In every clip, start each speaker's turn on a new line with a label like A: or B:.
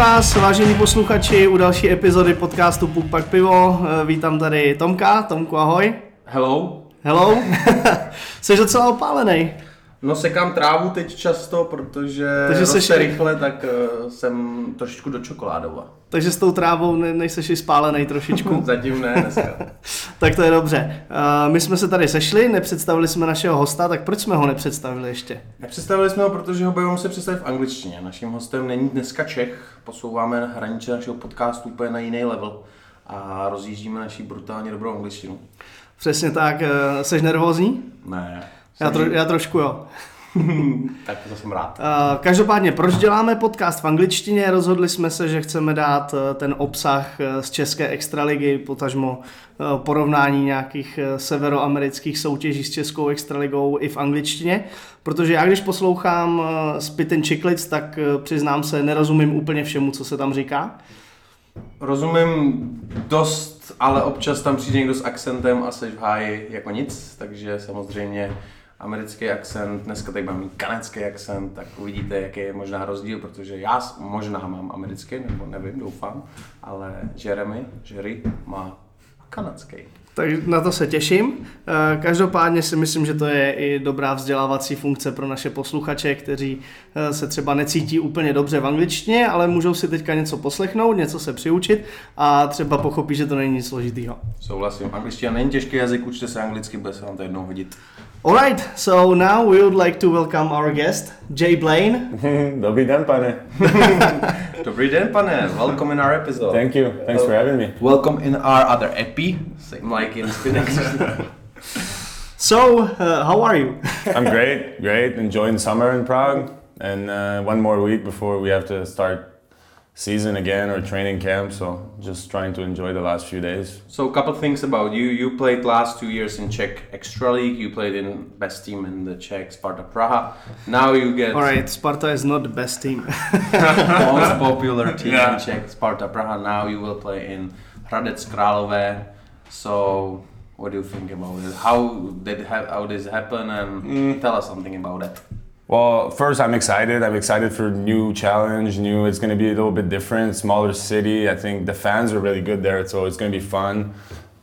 A: Vás, vážení posluchači, u další epizody podcastu Puk Pak Pivo. Eh, Vítám tady Tomka. Tomku, ahoj.
B: Hello.
A: Hello. Jsi docela opálený.
B: No sekám trávu teď často, protože
A: Takže
B: roste
A: seš-
B: rychle, tak uh, jsem trošičku do čokoládova.
A: Takže s tou trávou ne, nejseš i spálený trošičku.
B: Zatím ne dneska.
A: tak to je dobře. Uh, my jsme se tady sešli, nepředstavili jsme našeho hosta, tak proč jsme ho nepředstavili ještě?
B: Nepředstavili jsme ho, protože ho budeme se představit v angličtině. Naším hostem není dneska Čech, posouváme hranice našeho podcastu úplně na jiný level a rozjíždíme naši brutálně dobrou angličtinu.
A: Přesně tak, uh, jsi nervózní?
B: Ne.
A: Já, tro, já trošku jo.
B: tak to jsem rád.
A: Uh, Každopádně, proč děláme podcast v angličtině? Rozhodli jsme se, že chceme dát uh, ten obsah uh, z české extraligy, potažmo porovnání nějakých severoamerických soutěží s českou extraligou i v angličtině, protože já když poslouchám Spit and Chicklets, tak přiznám se, nerozumím úplně všemu, co se tam říká.
B: Rozumím dost, ale občas tam přijde někdo s akcentem a seš v háji jako nic, takže samozřejmě americký akcent, dneska tady mám mít kanadský akcent, tak uvidíte, jaký je možná rozdíl, protože já možná mám americký, nebo nevím, doufám, ale Jeremy, Jerry má kanadský.
A: Tak na to se těším. Eh, Každopádně si myslím, že to je i dobrá vzdělávací funkce pro naše posluchače, kteří eh, se třeba necítí úplně dobře v angličtině, ale můžou si teďka něco poslechnout, něco se přiučit a třeba pochopí, že to není nic složitýho.
B: Souhlasím, angličtina není těžký jazyk, učte se anglicky, bude se vám to jednou hodit.
A: Alright, so now we would like to welcome our guest, Jay Blain.
C: Dobrý den, pane.
B: Dobrý den, pane, welcome in our episode.
C: Thank you. Thanks for having me.
B: Welcome in our other epi, same like in Spinning.
A: So, uh, how are you?
C: I'm great, great. Enjoying summer in Prague, and uh, one more week before we have to start season again or training camp. So just trying to enjoy the last few days.
B: So a couple things about you. You played last two years in Czech Extra League. You played in best team in the Czech Sparta Praha. Now you get
A: Alright, Sparta is not the best team.
B: most popular team
C: Yeah.
B: in Czech Sparta Praha. Now you will play in Hradec Králové. So what do you think about it? How did ha- how this happen? And mm. tell us something about it.
C: Well, first I'm excited. I'm excited for new challenge. New. It's going to be a little bit different. Smaller city. I think the fans are really good there, so it's going to be fun.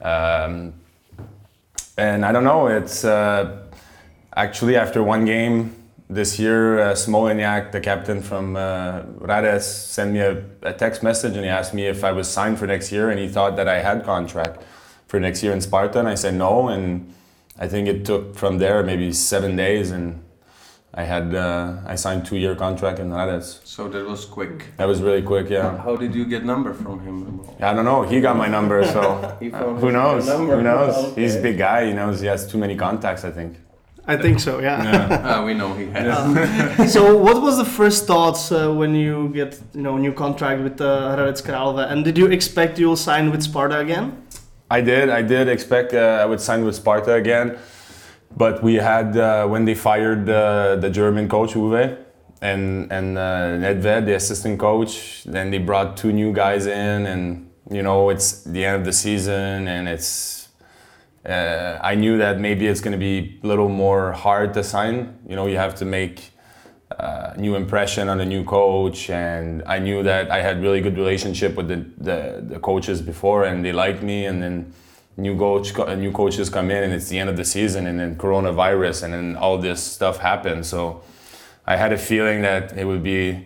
C: Um, and I don't know. It's uh, actually after one game this year, uh, Smoleňák, the captain from uh, Rades, sent me a, a text message and he asked me if I was signed for next year, and he thought that I had contract for next year in Sparta, and I said no. And I think it took from there maybe seven days and. I had uh, I signed two year contract in Rades.
B: So that was quick.
C: That was really quick, yeah.
B: How did you get number from him?
C: I don't know. He got my number, so
B: He found
C: who knows? Who knows?
B: Okay.
C: He's a big guy. He knows he has too many contacts. I think.
A: I think so, yeah.
B: Ah, we know he has.
A: so what was the first thoughts uh, when you get you know new contract with uh, Hradec Králové and did you expect you'll sign with Sparta again?
C: I did. I did expect uh, I would sign with Sparta again, but we had uh, when they fired uh, the German coach Uwe and and uh, Nedved, the assistant coach. Then they brought two new guys in, and you know it's the end of the season, and it's. Uh, I knew that maybe it's going to be a little more hard to sign. You know, you have to make uh, new impression on a new coach, and I knew that I had really good relationship with the, the, the coaches before, and they liked me. And then new coach, new coaches come in, and it's the end of the season, and then coronavirus, and then all this stuff happened. So I had a feeling that it would be a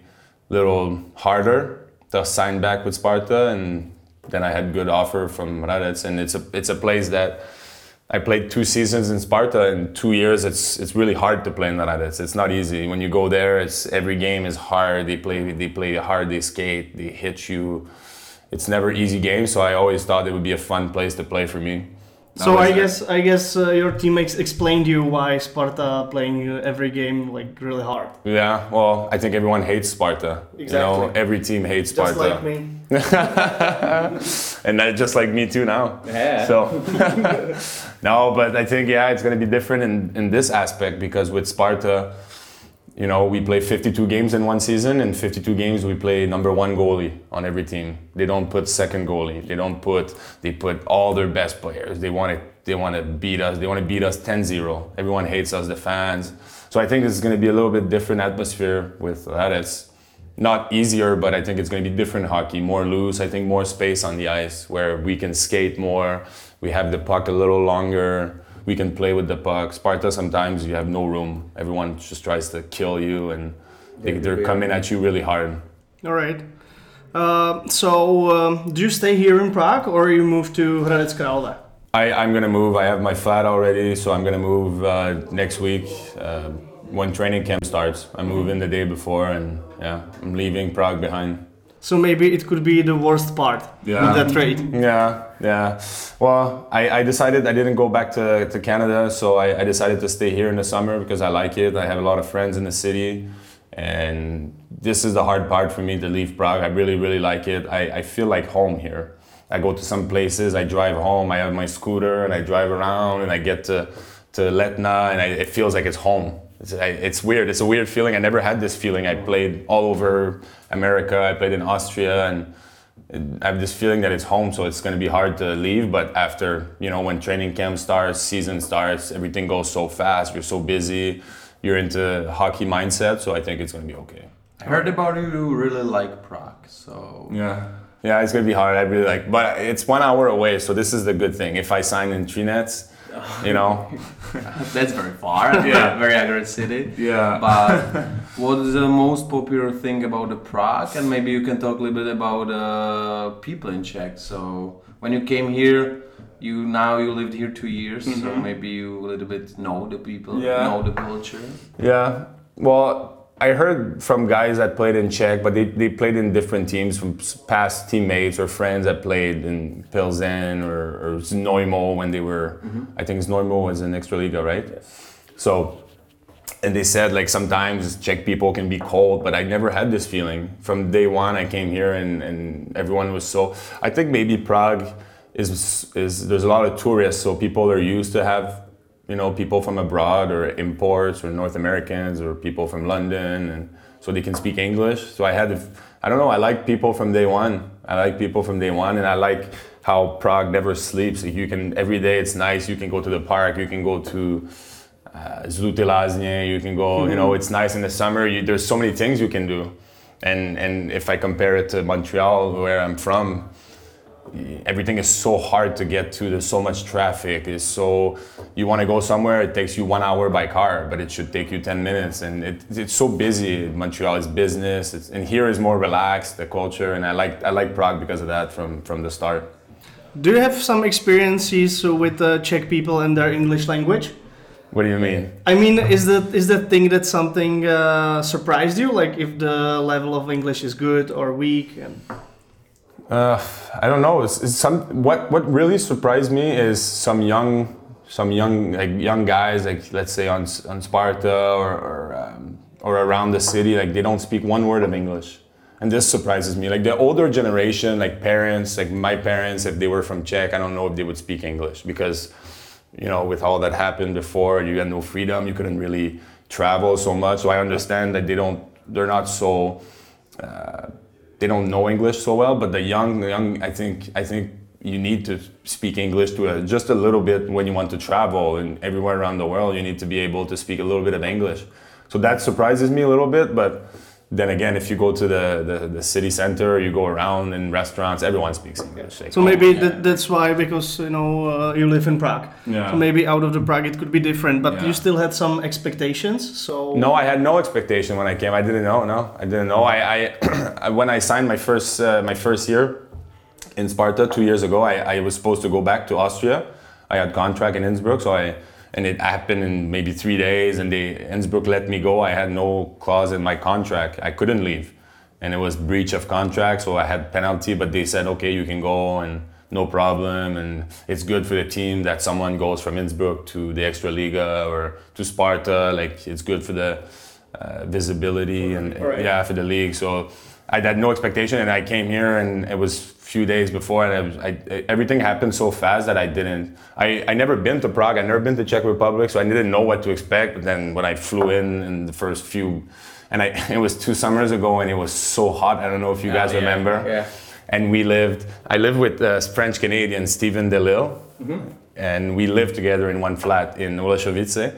C: little harder to sign back with Sparta, and then I had good offer from Radec, and it's a it's a place that. I played two seasons in Sparta in two years. It's it's really hard to play in Radec. It's not easy. When you go there, it's every game is hard. They play they play hard. They skate. They hit you. It's never easy game. So I always thought it would be a fun place to play for me.
A: So I guess I guess uh, your teammates explained you why Sparta playing every game like really hard.
C: Yeah. Well, I think everyone hates Sparta. You know,
A: Exactly.
C: every team hates Sparta.
A: Just like me.
C: and that just like me too now.
B: Yeah.
C: So no, but I think yeah, it's gonna be different in, in this aspect because with Sparta, you know, we play 52 games in one season, and 52 games we play number one goalie on every team. They don't put second goalie. They don't put. They put all their best players. They want to. They want to beat us. They want to beat us 10-0. Everyone hates us, the fans. So I think it's going to be a little bit different atmosphere with Lares. not easier, but I think it's going to be different hockey, more loose. I think more space on the ice where we can skate more. We have the puck a little longer. We can play with the puck. Sparta sometimes you have no room. Everyone just tries to kill you and they, they're coming at you really hard.
A: All right. Uh, so, um, do you stay here in Prague or you move to Hradec Králové?
C: I, I'm gonna move. I have my flat already, so I'm gonna move uh, next week uh, when training camp starts. I move in the day before, and yeah, I'm leaving Prague behind.
A: So maybe it could be the worst part
C: Yeah.
A: with that trade.
C: Yeah, yeah. Well, I, I decided I didn't go back to, to Canada, so I, I decided to stay here in the summer because I like it. I have a lot of friends in the city, and this is the hard part for me to leave Prague. I really, really like it. I, I feel like home here. I go to some places, I drive home, I have my scooter, and I drive around, and I get to, to Letna, and I, it feels like it's home. It's, it's weird. It's a weird feeling. I never had this feeling. I played all over America. I played in Austria, and I have this feeling that it's home, so it's going to be hard to leave. But after, you know, when training camp starts, season starts, everything goes so fast. You're so busy. You're into hockey mindset, so I think it's going to be okay.
B: I heard about you, you really like Prague, so
C: Yeah. Yeah, it's going to be hard. I really like, but it's one hour away, so this is the good thing. If I sign in Třinec, you know,
B: that's very far.
C: Yeah.
B: very accurate city.
C: yeah.
B: But what is the most popular thing about the Prague? And maybe you can talk a little bit about uh, people in Czech. So when you came here, you now you lived here two years, so maybe you a little bit know the people,
C: Mm-hmm. Yeah.
B: know the culture.
C: Yeah. Well, I heard from guys that played in Czech, but they, they played in different teams from past teammates or friends that played in Pilsen or, or Znojmo when they were, mm-hmm. I think Znojmo was in Extraliga, right? So, and they said like sometimes Czech people can be cold, but I never had this feeling. From day one, I came here and, and everyone was so. I think maybe Prague is is there's a lot of tourists, so people are used to have you know people from abroad or imports or North Americans or people from London, and so they can speak English. So I had, I don't know, I like people from day one. I like people from day one, and I like how Prague never sleeps. You can every day, it's nice. You can go to the park. You can go to uh, Zluty you can go, you know, it's nice in the summer. You, there's so many things you can do. And, and if I compare it to Montreal, where I'm from, everything is so hard to get to. There's so much traffic. It's so, you want to go somewhere, it takes you one hour by car, but it should take you 10 minutes. And it, it's so busy. Montreal is business. It's, and here is more relaxed, the culture. And I like, I like Prague because of that from, from the start.
A: Do you have some experiences with the Czech people and their English language?
C: What do you mean?
A: I mean, is that is that thing that something uh, surprised you? Like if the level of English is good or weak? And
C: Uh, I don't know. It's, it's some what what really surprised me is some young some young like young guys like let's say on on Sparta or or, um, or around the city like they don't speak one word of English, and this surprises me. Like the older generation, like parents, like my parents, if they were from Czech, I don't know if they would speak English because you know with all that happened before, you had no freedom, you couldn't really travel so much. So I understand that they don't they're not so they don't know English so well, but the young, the young, I think, I think you need to speak English to a, just a little bit when you want to travel and everywhere around the world. You need to be able to speak a little bit of English. So that surprises me a little bit, but then again, if you go to the, the, the city center, you go around in restaurants, everyone speaks English. Like,
A: so maybe that, that's why because you know uh, you live in Prague.
C: Yeah.
A: So maybe out of the Prague it could be different, but
C: Yeah.
A: you still had some expectations. So
C: No, I had no expectation when I came. I didn't know. No, I didn't know. I, I when I signed my first uh, my first year in Sparta two years ago, I, I was supposed to go back to Austria. I had contract in Innsbruck, so I and it happened in maybe three days, and they Innsbruck let me go. I had no clause in my contract. I couldn't leave, and it was breach of contract, so I had penalty. But they said, okay, you can go and no problem, and it's good for the team that someone goes from Innsbruck to the Extraliga or to Sparta. Like it's good for the uh, visibility and
A: Right.
C: yeah for the league. So I had no expectation, and I came here, and it was few days before, and I was, I, everything happened so fast that I didn't. I I never been to Prague. I never been to Czech Republic, so I didn't know what to expect. But then when I flew in in the first few, and I it was two summers ago, and it was so hot. I don't know if you guys
B: yeah,
C: remember.
B: yeah.
C: And we lived. I lived with uh, French Canadian Stephen Delille. and we lived together in one flat in Holešovice,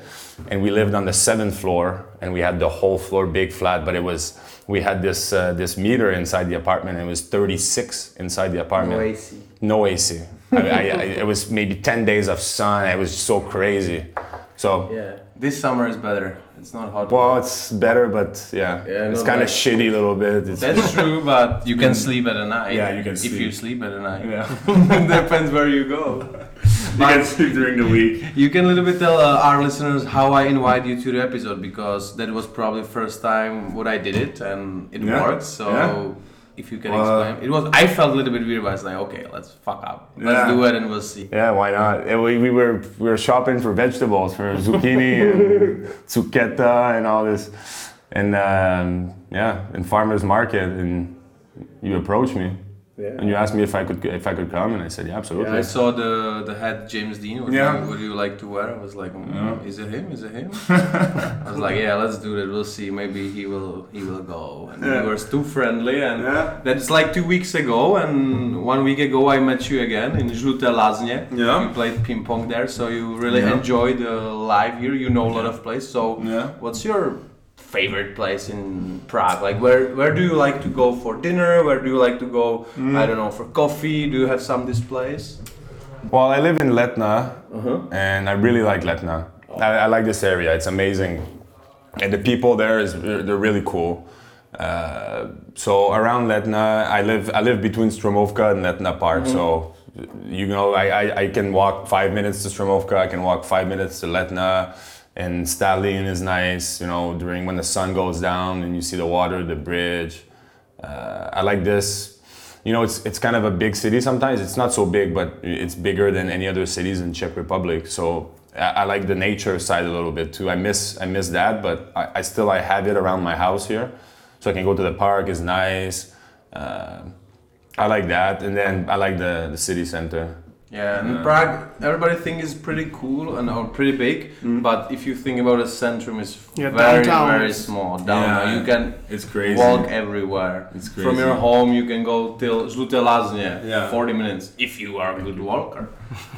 C: and we lived on the seventh floor, and we had the whole floor big flat, but it was we had this uh, this meter inside the apartment, and it was 36 inside the apartment.
B: No AC.
C: No AC. I, I, I, it was maybe 10 days of sun. It was so crazy. So
B: Yeah. This summer is better. It's not hot.
C: well, it's better, but yeah,
B: Yeah,
C: it's
B: no,
C: kind of shitty a little bit. It's,
B: That's true, but you can sleep at a night.
C: Yeah, you can
B: If
C: sleep.
B: you sleep at a night.
C: yeah.
B: It depends where you go.
C: you can sleep during the week.
B: You can a little bit tell uh, our listeners how I invite you to the episode because that was probably first time what I did it and it
C: Yeah,
B: works. So
C: yeah.
B: if you can
C: Well,
B: explain, it was I felt a little bit weird, but I was like, okay, let's fuck up, let's
C: Yeah.
B: do it, and we'll see.
C: Yeah, why not? And we, we were we were shopping for vegetables for zucchini and zucchetta and all this, and um, yeah, in farmers market, and you approached me
B: Yeah.
C: and you asked me if I could if I could come, and I said yeah, absolutely.
B: Yeah, I saw the the head James Dean. What,
C: Yeah.
B: do you, what do you like to wear? I was like, mm,
C: Yeah.
B: is it him? Is it him? I was like, yeah, let's do that. We'll see. Maybe he will he will go. And
C: Yeah.
B: we were too friendly. And
C: Yeah.
B: that's like two weeks ago. And one week ago, I met you again in Žluté Lázně.
C: Yeah.
B: You played ping pong there, so you really
C: Yeah.
B: enjoyed the live here. You know a lot of places. So,
C: Yeah.
B: what's your favorite place in Prague? Like, where where do you like to go for dinner? Where do you like to go?
C: Mm.
B: I don't know for coffee. Do you have some displays?
C: Well, I live in Letna,
B: Uh-huh.
C: and I really like Letna. I, I like this area. It's amazing, and the people there is they're really cool. Uh, so around Letna, I live I live between Stromovka and Letna Park. So you know, I, I, I can walk five minutes to Stromovka. I can walk five minutes to Letna. And Stalin is nice, you know, during when the sun goes down and you see the water, the bridge. Uh, I like this you know, it's it's kind of a big city sometimes. It's not so big, but it's bigger than any other cities in Czech Republic. So I, I like the nature side a little bit too. I miss I miss that, but I, I still I have it around my house here, so I can go to the park. is nice. Uh, I like that, and then I like the the city center.
B: Yeah, and mm-hmm. Prague, everybody think is pretty cool and or pretty big, mm-hmm. but if you think about the centrum, it's
A: Yeah,
B: very
A: downtown
B: very small. Downtown,
C: Yeah,
B: you can
C: it's crazy.
B: walk everywhere.
C: It's
B: From your home, you can go till Žluté Lázně,
C: Yeah.
B: 40 minutes if you are a good walker.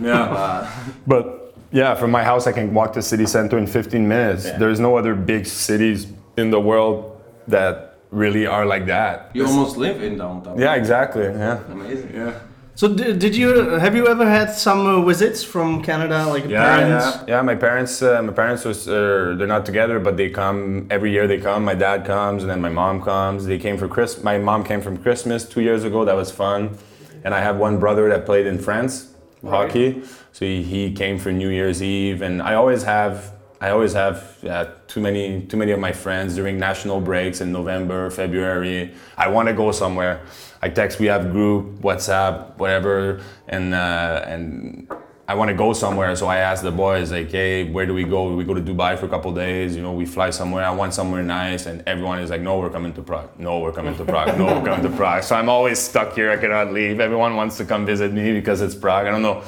C: Yeah.
B: But
C: But yeah, from my house, I can walk to city center in 15 minutes.
B: Yeah.
C: There's no other big cities in the world that really are like that.
B: you almost live in downtown.
C: Yeah, exactly. Yeah.
B: amazing.
C: Yeah.
A: So did, did you have you ever had some uh, visits from Canada, like
C: Yeah,
A: parents?
C: yeah, yeah. My parents, uh, my parents was, uh, they're not together, but they come every year. They come. My dad comes, and then my mom comes. They came for Chris. My mom came from Christmas two years ago. That was fun. And I have one brother that played in France hockey, so he, he came for New Year's Eve. And I always have, I always have uh, too many, too many of my friends during national breaks in November, February. I want to go somewhere. I text. We have group, WhatsApp, whatever, and uh, and I want to go somewhere, so I asked the boys like, "Hey, where do we go? We go to Dubai for a couple days. You know, we fly somewhere. I want somewhere nice." And everyone is like, "No, we're coming to Prague. No, we're coming to Prague. No, we're coming to Prague." So I'm always stuck here. I cannot leave. Everyone wants to come visit me because it's Prague. I don't know.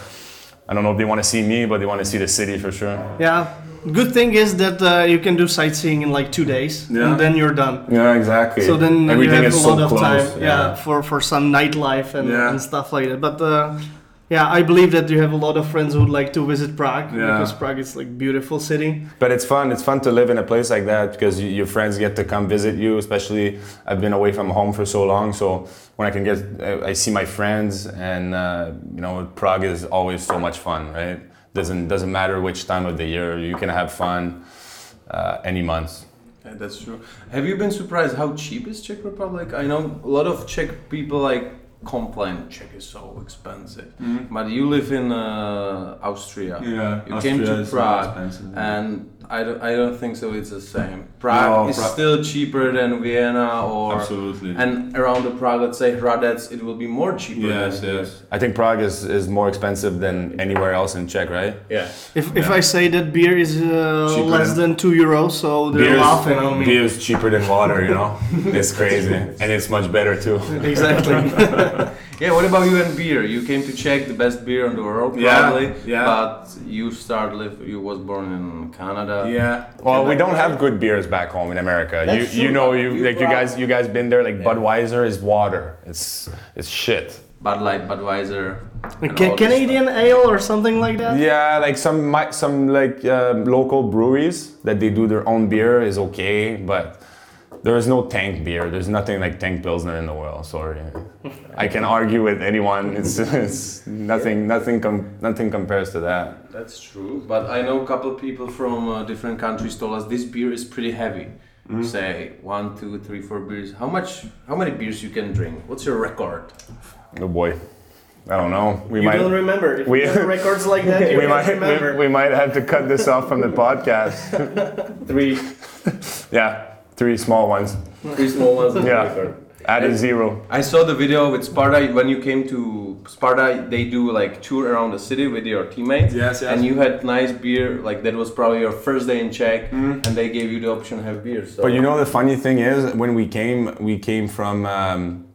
C: I don't know if they want to see me, but they want to see the city for sure.
A: Yeah. Good thing is that uh, you can do sightseeing in like two days,
C: Yeah.
A: and then you're done.
C: Yeah, exactly.
A: So then
C: everything
A: you have
C: is
A: a
C: so
A: lot of
C: close.
A: time, yeah, for for some nightlife and,
C: Yeah.
A: and stuff like that. But uh, yeah, I believe that you have a lot of friends who would like to visit Prague
C: Yeah.
A: because Prague is like beautiful city.
C: But it's fun. It's fun to live in a place like that because you, your friends get to come visit you. Especially, I've been away from home for so long, so when I can get, I, I see my friends, and uh, you know, Prague is always so much fun, right? Doesn't doesn't matter which time of the year. You can have fun uh, any month.
B: Yeah, that's true. Have you been surprised how cheap is Czech Republic? I know a lot of Czech people like complain Czech is so expensive, but you live in uh, Austria.
C: Mm-hmm. Yeah,
B: you
C: Austria
B: came to
C: is so
B: Prague,
C: expensive, yeah.
B: and I don't, I don't think so. It's the same. Prague
C: No,
B: is
C: Pra-
B: still cheaper than Vienna or
C: Absolutely.
B: and around the Prague, let's say Hradec, it will be more cheaper.
C: Yes,
B: than
C: yes. I think Prague is, is more expensive than anywhere else in Czech, right?
B: Yeah.
A: If, if I say that beer is uh, less
C: than-
A: than two euros, so they're
C: Beer's-
A: laughing on me.
C: Beer is cheaper than water, you know? it's crazy. And it's much better too.
A: Exactly.
B: Yeah, what about you and beer? You came to check the best beer in the world,
C: Yeah,
B: probably.
C: yeah.
B: But you start live. You was born in Canada.
C: Yeah. Well, we don't have good beers back home in America.
B: That's
C: you you know you
B: You
C: like you guys you guys been there like Budweiser is water. It's it's shit.
B: Bud Light, Budweiser. and
A: Ca- Canadian ale or something like that?
C: Yeah, like some mi- some like um local breweries that they do their own beer is okay, but there is no tank beer. There's nothing like tank pilsner in the world. Sorry, I can argue with anyone. It's, it's nothing nothing com- nothing compares to that.
B: That's true, but I know a couple of people from uh, different countries told us this beer is pretty heavy.
A: Mm-hmm.
B: Say one, two, three, four beers. How much? How many beers you can drink? What's your record?
C: Oh boy, I don't know. We
A: You
C: might
A: don't remember. If
C: we-
A: have records like that, you
C: we might
A: remember.
C: we, we might have to cut this off from the podcast.
B: Three,
C: Yeah, three small ones.
B: three small ones. is
C: Yeah.
B: record.
C: Add a zero.
B: I saw the video with Sparta when you came to Sparta. They do like tour around the city with your teammates.
C: Yes, yes.
B: And you had nice beer. Like that was probably your first day in Czech, and they gave you the option to have beer. So.
C: But you know the funny thing is when we came, we came from, um,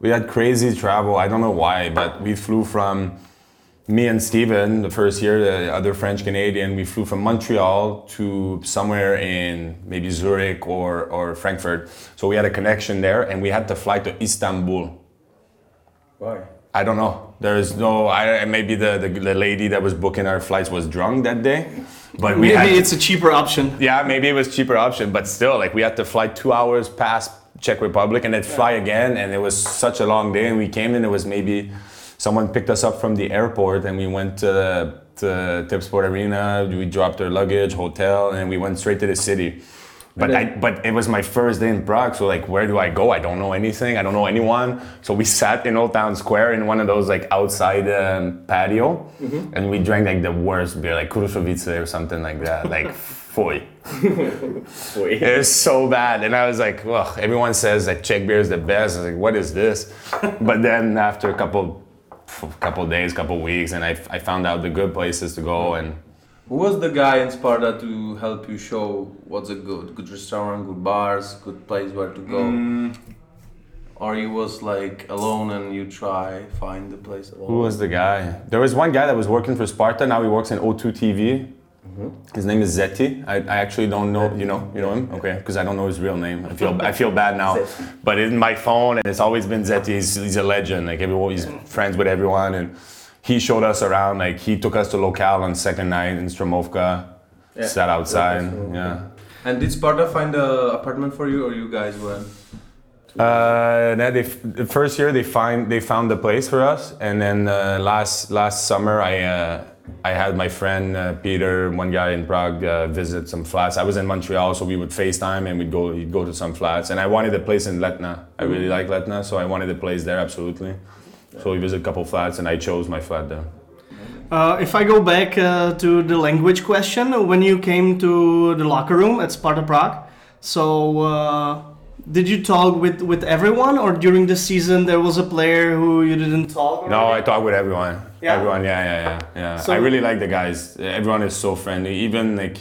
C: we had crazy travel. I don't know why, but we flew from me and Steven the first year, the other French Canadian. We flew from Montreal to somewhere in maybe Zurich or or Frankfurt. So we had a connection there, and we had to fly to Istanbul.
B: why?
C: I don't know. There is no. I maybe the, the the lady that was booking our flights was drunk that day, but we
A: Maybe
C: had.
A: it's a cheaper option.
C: Yeah, maybe it was cheaper option, but still, like we had to fly two hours past Czech Republic and then fly again, and it was such a long day. And we came in, it was maybe someone picked us up from the airport, and we went to to Tipsport Arena. We dropped our luggage, hotel, and we went straight to the city. But I, but it was my first day in Prague, so like, where do I go? I don't know anything. I don't know anyone. So we sat in Old Town Square in one of those like outside um, patio, and we drank like the worst beer, like Krušovice or something like that, like foy. It was so bad, and I was like, "Well, everyone says that Czech beer is the best." I was like, "What is this?" but then after a couple, couple days, couple weeks, and I, I found out the good places to go, and
B: Who was the guy in Sparta to help you show what's a good good restaurant, good bars, good place where to go? Mm. Or you was like alone and you try find the place alone?
C: who was the guy? There was one guy that was working for Sparta. Now he works in O2 TV. His name is Zeti. I, I actually don't know. You know, you know him, okay? Because I don't know his real name. I feel I feel bad now. But in my phone, and it's always been Zeti. He's, he's a legend. Like everyone, he's friends with everyone, and he showed us around. Like he took us to locale on second night in Stromovka.
B: Yeah.
C: Sat outside.
B: Stromovka.
C: Yeah.
B: And did Sparta find a apartment for you, or you guys went?
C: Uh, no, they, the first year they find they found the place for us, and then uh, last last summer I uh, I had my friend uh, Peter, one guy in Prague, uh, visit some flats. I was in Montreal, so we would FaceTime and we'd go he'd go to some flats, and I wanted a place in Letna. I really like Letna, so I wanted a place there absolutely. So we visited a couple flats, and I chose my flat there.
A: Uh, if I go back uh, to the language question, when you came to the locker room at Sparta Prague, so uh, did you talk with, with everyone, or during the season there was a player who you didn't talk? With?
C: No, I
A: already?
C: talk with everyone.
A: Yeah?
C: Everyone, yeah, yeah, yeah, yeah.
A: So-
C: I really like the guys. Everyone is so friendly. Even like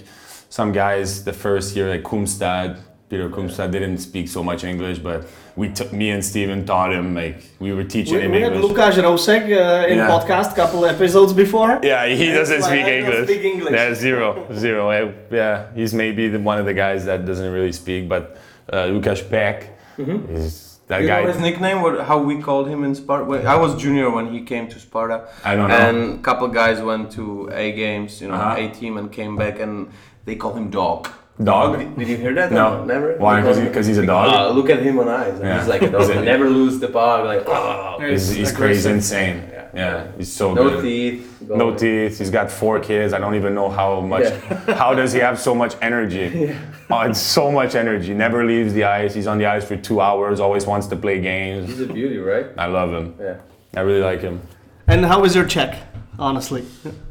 C: some guys, the first year, like Kumstad, Peter Kumstad, didn't speak so much English, but we, t- me and Steven taught him. Like we were teaching
A: We,
C: him
A: we had Lukáš Rousek uh, in
C: Yeah.
A: podcast a couple episodes before.
C: yeah, he
A: Yeah,
C: doesn't speak English.
A: speak English.
C: Yeah, zero, zero. Yeah, he's maybe the, one of the guys that doesn't really speak, but uh, Lukas Pech is that
B: You
C: guy.
B: know his nickname? What, how we called him in Sparta? Well, I was junior when he came to Sparta.
C: I don't know.
B: And a couple guys went to A games, you know,
C: Uh-huh.
B: A team, and came back, and they call him Dog.
C: Dog?
B: Did, did you hear that?
C: No.
B: never.
C: Why?
B: They
C: 'Cause he- 'cause he's a dog?
B: Ah, look at him on eyes.
C: Yeah.
B: He's like a dog.
C: Is it-
B: never lose the puck. Like, oh,
C: He's, he's crazy, insane.
B: Yeah.
C: Yeah, he's so good.
B: no
C: good.
B: teeth. go
C: No
B: away.
C: teeth. He's got four kids. I don't even know how much. How does he have so much energy? Yeah. Oh, it's so much energy. Never leaves the ice. He's on the ice for two hours. Always wants to play games.
B: He's a beauty, right?
C: I love him.
B: Yeah.
C: I really like him.
A: And how was your check? honestly?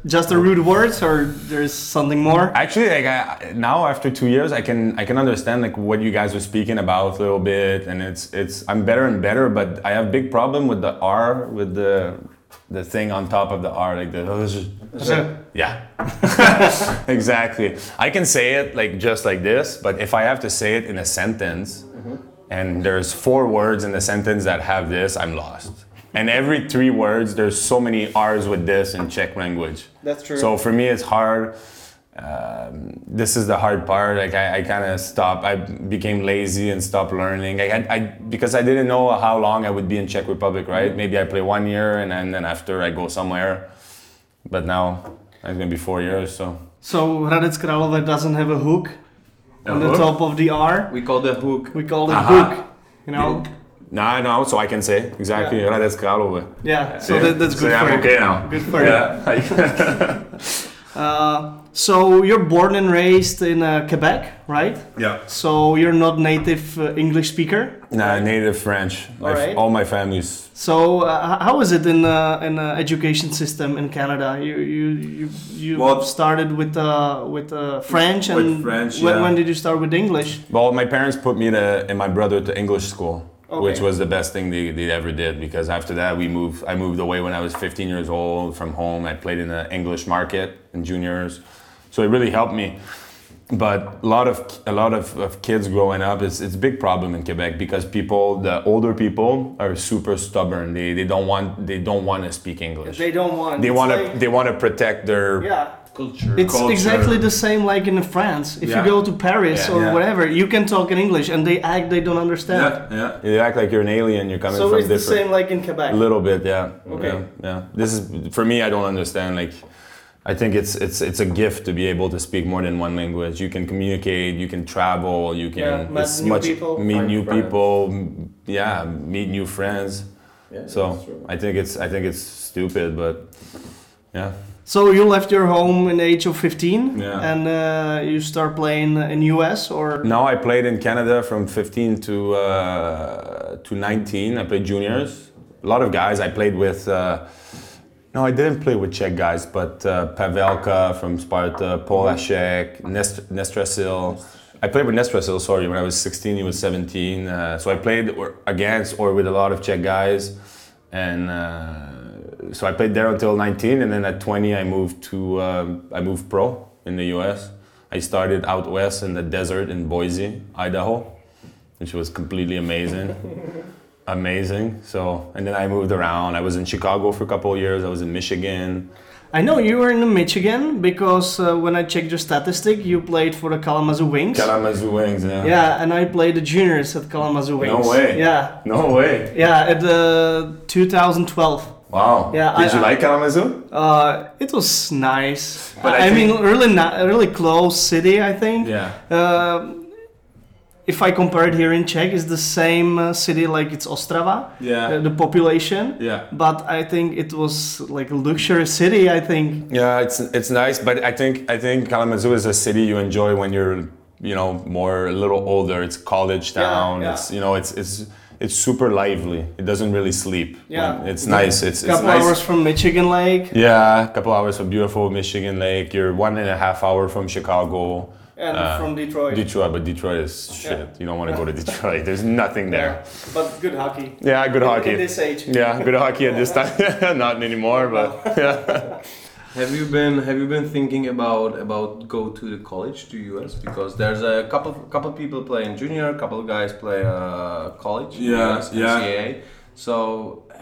A: Just the rude words, or there's something more?
C: Actually, like I, now after two years, I can I can understand like what you guys were speaking about a little bit, and it's it's I'm better and better. But I have big problem with the R with the the thing on top of the R, like the yeah, exactly. I can say it like just like this, but if I have to say it in a sentence, mm-hmm. and there's four words in the sentence that have this, I'm lost. And every three words, there's so many R's with this in Czech language.
A: That's true.
C: So for me, it's hard. Um, this is the hard part. Like I, I kind of stopped. I became lazy and stopped learning. I had I because I didn't know how long I would be in Czech Republic. Right? Maybe I play one year and then, then after I go somewhere. But now it's gonna be four years. So
A: So Hradec Králové doesn't have a hook on the top of the R.
B: We call the hook.
A: We call it
C: Aha.
A: hook. You know?
C: now I know, so I can say exactly.
A: Yeah.
C: Hradec Králové.
A: Yeah. So
C: Yeah.
A: that, that's
C: So
A: good
C: yeah,
A: for
C: I'm
A: you.
C: okay now.
A: Good for you.
C: Yeah.
A: Uh, so you're born and raised in uh, Quebec, right?
C: yeah.
A: So you're not native uh, English speaker.
C: Nah, native French. My f-
A: Alright.
C: All my family's.
A: So uh, how is it in uh, in uh, education system in Canada? You you you, you
C: Well-
A: started with uh, with uh, French
C: With
A: and
C: French,
A: when,
C: yeah.
A: when did you start with English?
C: Well, my parents put me to, and my brother to English school, which was the best thing they, they ever did because after that we moved. I moved away when I was 15 years old from home. I played in the English market in juniors, so it really helped me. But a lot of a lot of, of kids growing up, is it's a big problem in Quebec because people, the older people, are super stubborn. They, they don't want they don't want to speak English.
A: They don't want.
C: They want to
A: like-
C: they want to protect their
A: yeah.
B: Culture.
A: It's
C: culture.
A: exactly the same like in France. If
C: Yeah.
A: you go to Paris
C: Yeah.
A: or
C: Yeah.
A: whatever, you can talk in English and they act they don't understand.
C: yeah. yeah You act like you're an alien. You're coming
A: So
C: from
A: it's the same like in Quebec.
C: A little bit, yeah.
A: Okay.
C: Yeah, yeah. This is for me. I don't understand. Like, I think it's it's it's a gift to be able to speak more than one language. You can communicate. You can travel. You can.
A: Yeah, meet
C: it's
A: new people,
C: meet new
B: friends.
C: people. m- Yeah, meet new friends.
B: Yeah,
C: So. I think it's I think it's stupid, but yeah.
A: So you left your home in the age of 15
C: Yeah.
A: and uh, you start playing in US or
C: No, I played in Canada from 15 to uh, to 19. I played juniors. A lot of guys. I played with. Uh, no, I didn't play with Czech guys, but uh, Pavelka from Sparta, Polášek, Nest- Nestrašil. I played with Nestrašil, sorry, when I was 16, he was 17. Uh, so I played or, against or with a lot of Czech guys. And uh, so I played there until 19, and then at 20, I moved to um, I moved pro in the US. I started out west in the desert in Boise, Idaho, which was completely amazing. amazing. So, and then I moved around. I was in Chicago for a couple of years. I was in Michigan.
A: I know you were in Michigan because uh, when I checked your statistic, you played for the Kalamazoo Wings.
C: Kalamazoo Wings. Yeah.
A: yeah, and I played the juniors at Kalamazoo Wings.
C: No way.
A: Yeah,
C: No way.
A: yeah, at uh, 2012.
C: Wow.
A: Yeah,
C: Did
A: I-
C: you like Kalamazoo?
A: Uh, it was nice.
C: But
A: I,
C: I
A: mean, really, really close city. I think.
C: Yeah.
A: Uh, if I compare it here in Czech, it's the same uh, city like it's Ostrava,
C: Yeah.
A: uh, the population.
C: Yeah.
A: But I think it was like a luxury city. I think.
C: Yeah, it's it's nice, but I think I think Kalamazoo is a city you enjoy when you're you know more a little older. It's college town.
A: yeah.
C: It's you know it's it's it's super lively. It doesn't really sleep.
A: Yeah.
C: It's nice. It's it's
A: couple
C: nice.
A: hours from Michigan Lake
C: Yeah, a couple hours from beautiful Michigan Lake. You're one and a half hour from Chicago.
A: And
C: Uh,
A: from Detroit.
C: Detroit, but Detroit is shit.
A: Yeah.
C: You don't want to go to Detroit. There's nothing there.
A: Yeah, but good hockey.
C: Yeah, good
A: In-
C: hockey.
A: In this age.
C: yeah, good hockey at this time. Not anymore, but yeah.
B: Have you been Have you been thinking about about go to the college to US because there's a couple couple people playing junior, couple of guys play uh, college.
C: Yeah,
B: US,
C: yeah.
B: NCAA. So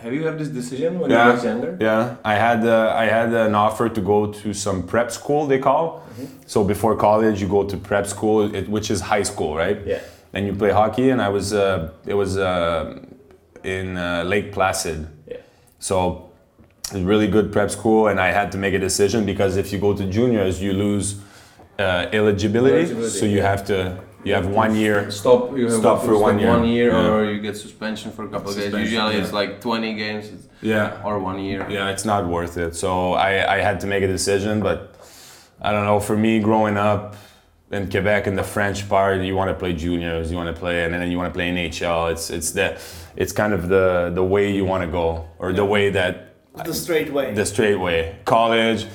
B: have you have this decision when
C: Yeah.
B: you was younger?
C: Yeah, I had uh, I had an offer to go to some prep school they call. So before college, you go to prep school, it, which is high school, right?
B: Yeah.
C: And you play hockey, and I was uh, it was uh, in uh, Lake Placid.
B: Yeah.
C: So really good prep school, and I had to make a decision because if you go to juniors, you lose uh, eligibility.
B: Eligibility,
C: So you
B: yeah.
C: have to you have one year.
B: Stop. You have
C: Stop for one year.
B: One year,
C: Yeah.
B: or you get suspension for a couple of games. Usually,
C: yeah.
B: it's like 20 games
C: Yeah.
B: or one year.
C: Yeah, it's not worth it. So I, I had to make a decision, but I don't know. For me, growing up in Quebec in the French part, you want to play juniors, you want to play, and then you want to play NHL. It's it's the it's kind of the the way you want to go, or the way that
A: The straight way.
C: the straight way. College,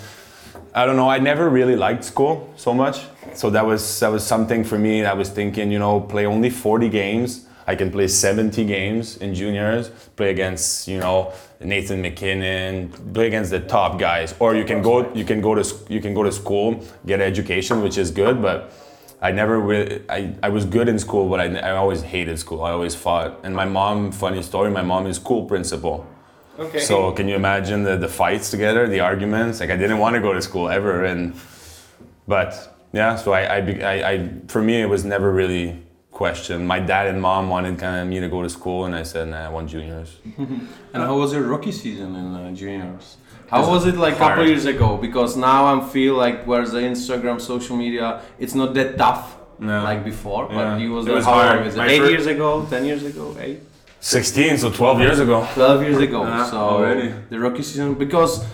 C: I don't know. I never really liked school so much, so that was that was something for me. I was thinking, you know, play only 40 games. I can play 70 games in juniors. Play against, you know, Nathan MacKinnon. Play against the top guys, or you can go you can go to you can go to school, get education, which is good, but. I never really, I, I was good in school, but I, I always hated school. I always fought. And my mom, funny story, my mom is school principal.
A: Okay.
C: So can you imagine the, the fights together, the arguments? Like I didn't want to go to school ever, and but yeah, so I, I, I, I, for me, it was never really questioned. My dad and mom wanted kind of me to go to school, and I said, nah, I want juniors.
B: And how was your rookie season in uh, juniors? How was it like a couple years ago? Because now I feel like where's the Instagram, social media, it's not that tough
C: No.
B: like before.
C: Yeah.
B: But you was,
C: It was
B: how
C: hard.
B: long is it?
C: My
B: Eight years ago, ten years ago, eight.
C: 16, so 12 years ago.
B: 12 years ago.
C: Yeah,
B: so
C: already.
B: the rookie season because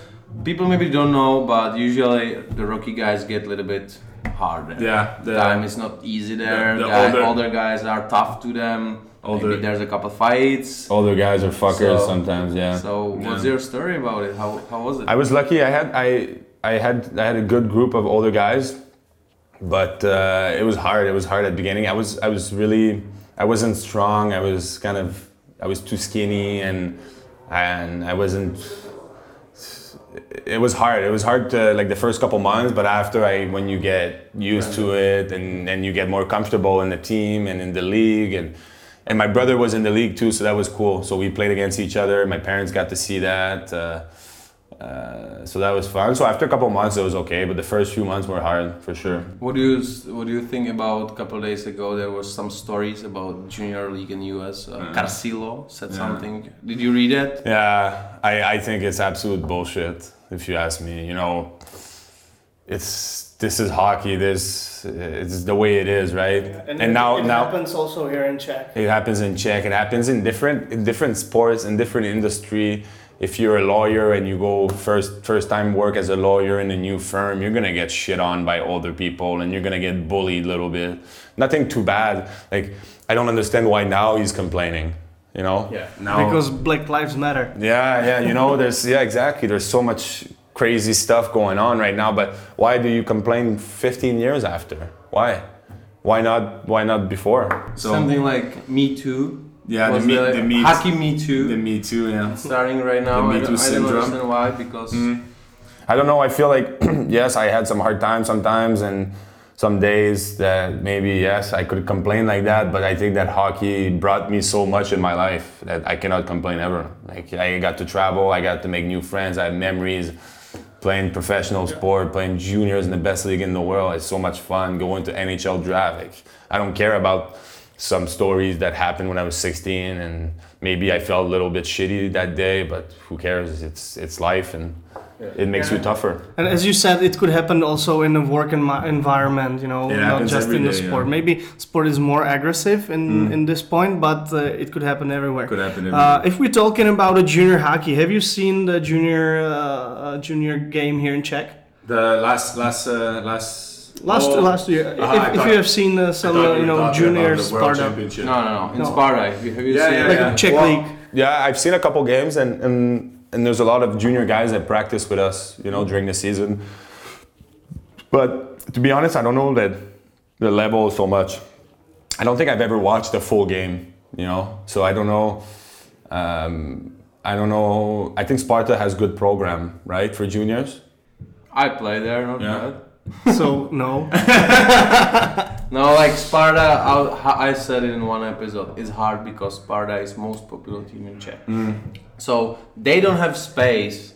B: people maybe don't know, but usually the rookie guys get a little bit harder.
C: Yeah, the-
B: time is not easy there.
C: the
B: Guy-
C: older-
B: older, guys are tough to them.
C: Older-
B: Maybe there's a couple fights.
C: Older guys are fuckers
B: So-
C: sometimes, yeah.
B: So what's
C: Yeah.
B: your story about it? How, how was it?
C: I was lucky. I had I I had I had a good group of older guys, but uh, it was hard. It was hard at the beginning. I was I was really I wasn't strong. I was kind of I was too skinny and and I wasn't. It was hard. It was hard to like the first couple months, but after I when you get used to it and and you get more comfortable in the team and in the league and. And my brother was in the league too, so that was cool. So we played against each other. My parents got to see that. Uh, uh, so that was fun. So after a couple months, it was okay, but the first few months were hard for sure.
B: What do you What do you think about a couple of days ago? There was some stories about junior league in US. Uh, Carcillo said
C: Yeah.
B: something. Did you read it?
C: Yeah, I, I think it's absolute bullshit. If you ask me, you know, it's this is hockey. This it's the way it is, right?
A: And,
C: now
A: it
C: now
A: happens also here in Czech.
C: it happens in Czech. It happens in different in different sports in different industry. If you're a lawyer and you go first first time work as a lawyer in a new firm, you're gonna get shit on by older people and you're gonna get bullied a little bit. Nothing too bad. Like I don't understand why now he's complaining. You know?
B: Yeah.
C: Now
A: Because Black Lives Matter.
C: yeah, yeah, you know, there's yeah, exactly. There's so much crazy stuff going on right now, but why do you complain 15 years after? Why? Why not why not before?
B: Something like Me Too.
C: Yeah, the Me-
B: the,
C: the Me-
B: Hockey Me Too.
C: The Me Too, yeah.
B: starting right now.
C: the Me
B: I, don't,
C: Too
B: I don't
C: syndrome. Mm.
B: understand why because
C: I don't know, I feel like yes, I had some hard times sometimes and some days that maybe yes, I could complain like that, but I think that hockey brought me so much in my life that I cannot complain ever. Like I got to travel, I got to make new friends, I have memories playing professional sport, playing juniors in the best league in the world. It's so much fun going to NHL draft. Like, I don't care about some stories that happened when I was 16 and maybe I felt a little bit shitty that day, but who cares? It's it's life and it makes you tougher.
A: And as you said, it could happen also in a work enmi- environment, you know,
C: It
A: not just in the
C: day,
A: sport.
C: yeah.
A: Maybe sport is more aggressive in, in this point, but uh, it could happen everywhere.
C: Could happen
A: Uh, if we're talking about a junior hockey, have you seen the junior uh, uh, junior game here in Czech?
C: The last last uh, last
A: Last
C: oh,
A: last year,
C: uh-huh,
A: if, if
C: thought-
A: you have seen uh, some uh, you know junior Sparta,
B: no, no, no. In
A: No.
B: Sparta, have you, have you
C: Yeah,
B: seen
C: yeah,
A: like
C: yeah.
A: a Czech
C: Well,
A: league.
C: Yeah, I've seen a couple games and, and and there's a lot of junior guys that practice with us, you know, during the season. But to be honest, I don't know that the level so much. I don't think I've ever watched a full game, you know. So I don't know. Um, I don't know. I think Sparta has good program, right, for juniors.
B: I play there, not
C: Yeah.
B: bad.
A: So no,
B: No, like Sparta, I, I said it in one episode. It's hard because Sparta is most popular team in Czech. Mm. So they don't have space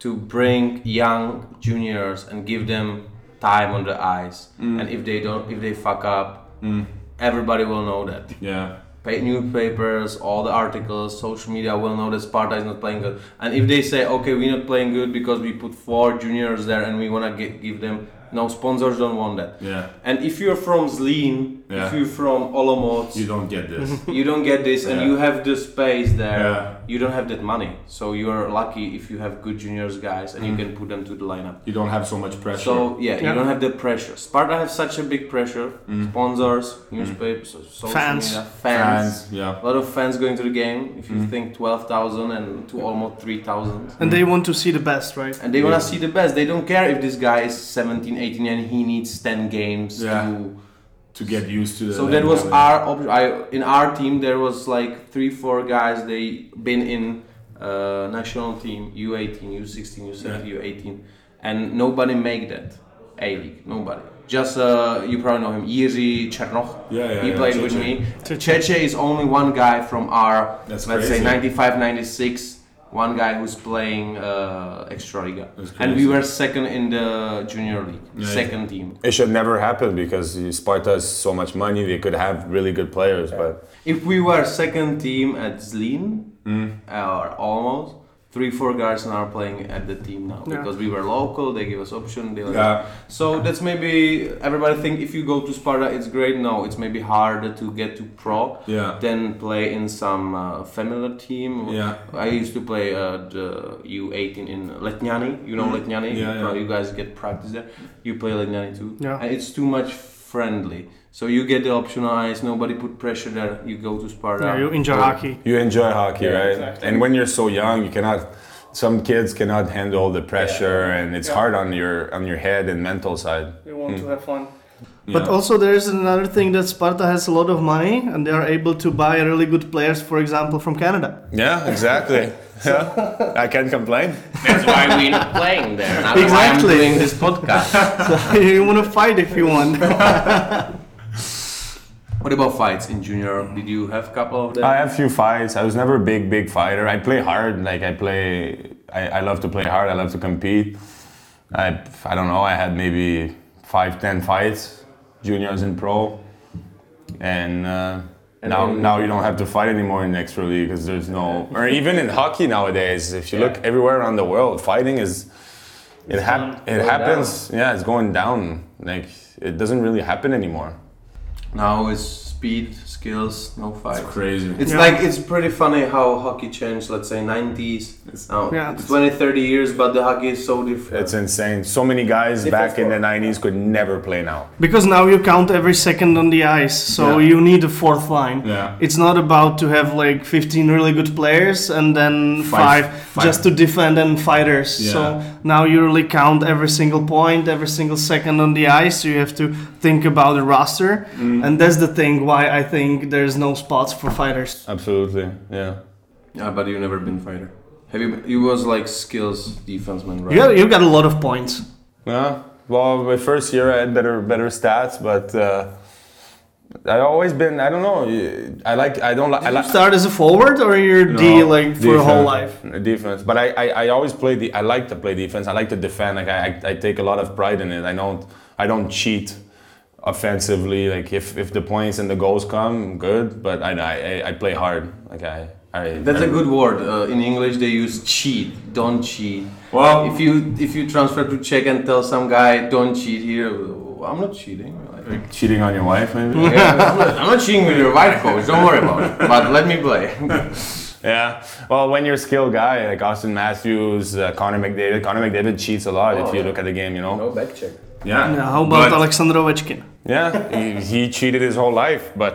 B: to bring young juniors and give them time on the ice. Mm. And if they don't, if they fuck up, mm. everybody will know that.
C: Yeah.
B: Pa- newspapers, all the articles, social media will know that Sparta is not playing good. And if they say, okay, we're not playing good because we put four juniors there and we wanna give them, no, sponsors don't want that.
C: Yeah.
B: And if you're from Zlín,
C: Yeah.
B: if you're from Olomouc,
C: You
B: you,
C: don't get this.
B: You don't get this, and
C: Yeah.
B: you have the space there.
C: Yeah.
B: You don't have that money, so you're lucky if you have good juniors guys and you mm. can put them to the lineup.
C: you don't have so much pressure.
B: So yeah,
A: Yeah.
B: you don't have the pressure. Sparta have such a big pressure. Mm. Sponsors, mm. newspapers, social
A: Fans.
B: media, fans.
C: fans, yeah.
B: A lot of fans going to the game. If you think twelve thousand and to almost three thousand.
A: and they want to see the best, right?
B: And they wanna see the best. They don't care if this guy is 17, 18 and he needs 10 games
C: Yeah.
B: to
C: To get used to the
B: so that was our op- I in our team there was like three four guys they been in uh, national team U18 U16 U17 U18 and nobody make that A league nobody just uh, you probably know him Jiří Černoch
C: Yeah, yeah,
B: he
C: yeah,
B: played
C: Cheche.
B: with me
A: Cheche.
B: Cheche is only one guy from our
C: That's
B: let's
C: crazy.
B: say 95 96 one guy who's playing uh, Extraliga,
C: That's
B: and we were second in the junior league,
C: Yeah.
B: second team.
C: It should never happen because Sparta has so much money. They could have really good players, but
B: If we were second team at Zlin,
C: Mm.
B: or almost, three, four guys now are playing at the team now
A: Yeah.
B: because we were local. They give us option. They let
C: Yeah.
B: So that's maybe everybody think if you go to Sparta, it's great. No, it's maybe harder to get to pro
C: Yeah.
B: than play in some uh, familiar team.
C: Yeah.
B: I used to play uh, the U18 in Letňany. You know Letňany?
C: Mm. Yeah,
B: you,
C: yeah.
B: you guys get practice there. You play Letňany too.
A: Yeah.
B: And it's too much friendly. So you get the optional ice. Nobody put pressure there. You go to Sparta.
A: Yeah, you enjoy
B: Uh,
A: hockey.
C: you enjoy hockey,
B: Yeah,
C: right?
B: exactly.
C: And when you're so young, you cannot. Some kids cannot handle the pressure, and it's
A: Yeah.
C: hard on your on your head and mental side.
A: You want
C: Mm.
A: to have fun. But
C: Yeah.
A: also there is another thing that Sparta has a lot of money and they are able to buy really good players, for example, from Canada.
C: Yeah, exactly. yeah, I can't complain.
B: That's why we're not playing there. That's why I'm
A: Exactly.
B: doing this podcast.
A: So you want to fight if you want.
B: What about fights in junior? Did you have a couple of them?
C: I have a few fights. I was never a big, big fighter. I play hard. Like I play, I, I love to play hard. I love to compete. I, I don't know. I had maybe five, ten fights, juniors and pro, and, uh,
B: And
C: now
B: then-
C: now you don't have to fight anymore in extra league because there's no, or even in hockey nowadays. If you look everywhere around the world, fighting is, it hap- it
B: going
C: happens. Yeah, it's going down. Like it doesn't really happen anymore.
B: Now it's speed, skills, no fight.
C: crazy.
B: It's
A: Yeah.
B: like it's pretty funny how hockey changed. Let's say 90s. It's now
A: Yeah.
B: 20, 30 years, but the hockey is so different.
C: It's insane. So many guys
B: Different
C: back in the 90s could never play now.
A: Because now you count every second on the ice, so
C: Yeah.
A: you need a fourth line.
C: Yeah.
A: It's not about to have like 15 really good players and then
C: Five-
A: five,
C: five.
A: just to defend and fighters.
C: Yeah.
A: So now you really count every single point, every single second on the ice. So you have to think about the roster,
C: Mm.
A: and that's the thing why I think there's no spots for fighters.
C: Absolutely, yeah.
B: yeah, but you never been fighter. Have you? You was like skills defenseman, right?
A: You got, you got a lot of points.
C: Yeah. Well, my first year I had better better stats, but uh, I always been I don't know. I like I don't like I
A: Did you
C: like
A: start as a forward or you're D like for your whole life?
C: defense. Defense, but I, I, I always play the I like to play defense. I like to defend. Like I, I, I take a lot of pride in it. I don't I don't cheat offensively. Like if, if the points and the goals come, good. But I, I, I play hard. Like I, I
B: That's
C: I,
B: a good word. Uh, in English, they use cheat. Don't cheat.
C: Well,
B: If you if you transfer to Czech and tell some guy don't cheat here, I'm not cheating. Like,
C: cheating on your wife, maybe.
B: yeah, I'm, not, I'm not cheating with your wife, coach. Don't worry about it. But let me play.
C: Yeah. Well, when you're a skilled guy like Auston Matthews, uh, Connor McDavid, Connor McDavid cheats a lot if
B: Oh,
C: you
B: yeah.
C: look at the game, you know.
B: no back check.
C: Yeah.
A: Yeah, how about
C: But-
A: Alexander Ovechkin?
C: Yeah, he, he cheated his whole life, but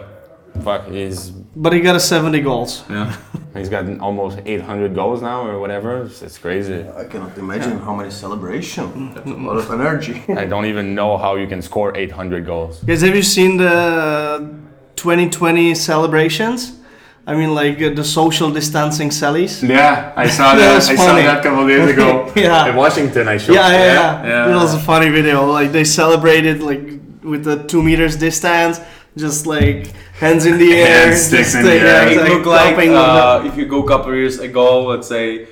C: fuck, he's
A: But he got a 70 goals.
C: yeah, he's got almost 800 goals now or whatever. It's, it's crazy.
B: I cannot imagine how many celebration. Mm-hmm. That's a lot of energy.
C: I don't even know how you can score 800 goals.
A: Guys, have you seen the 2020 celebrations? I mean, like uh, the social distancing sellies.
C: Yeah, I saw
A: That
C: that.
A: was
C: I saw
A: funny.
C: that a couple days ago.
A: Yeah.
C: in Washington. I showed.
A: Yeah, yeah, yeah.
C: yeah.
A: It was a funny video. Like they celebrated like with the two meters distance, just like hands in the air,
C: Hands, sticks in the air.
A: yeah,
B: it looked like
A: clapping.
B: uh, if you go a couple years ago, let's say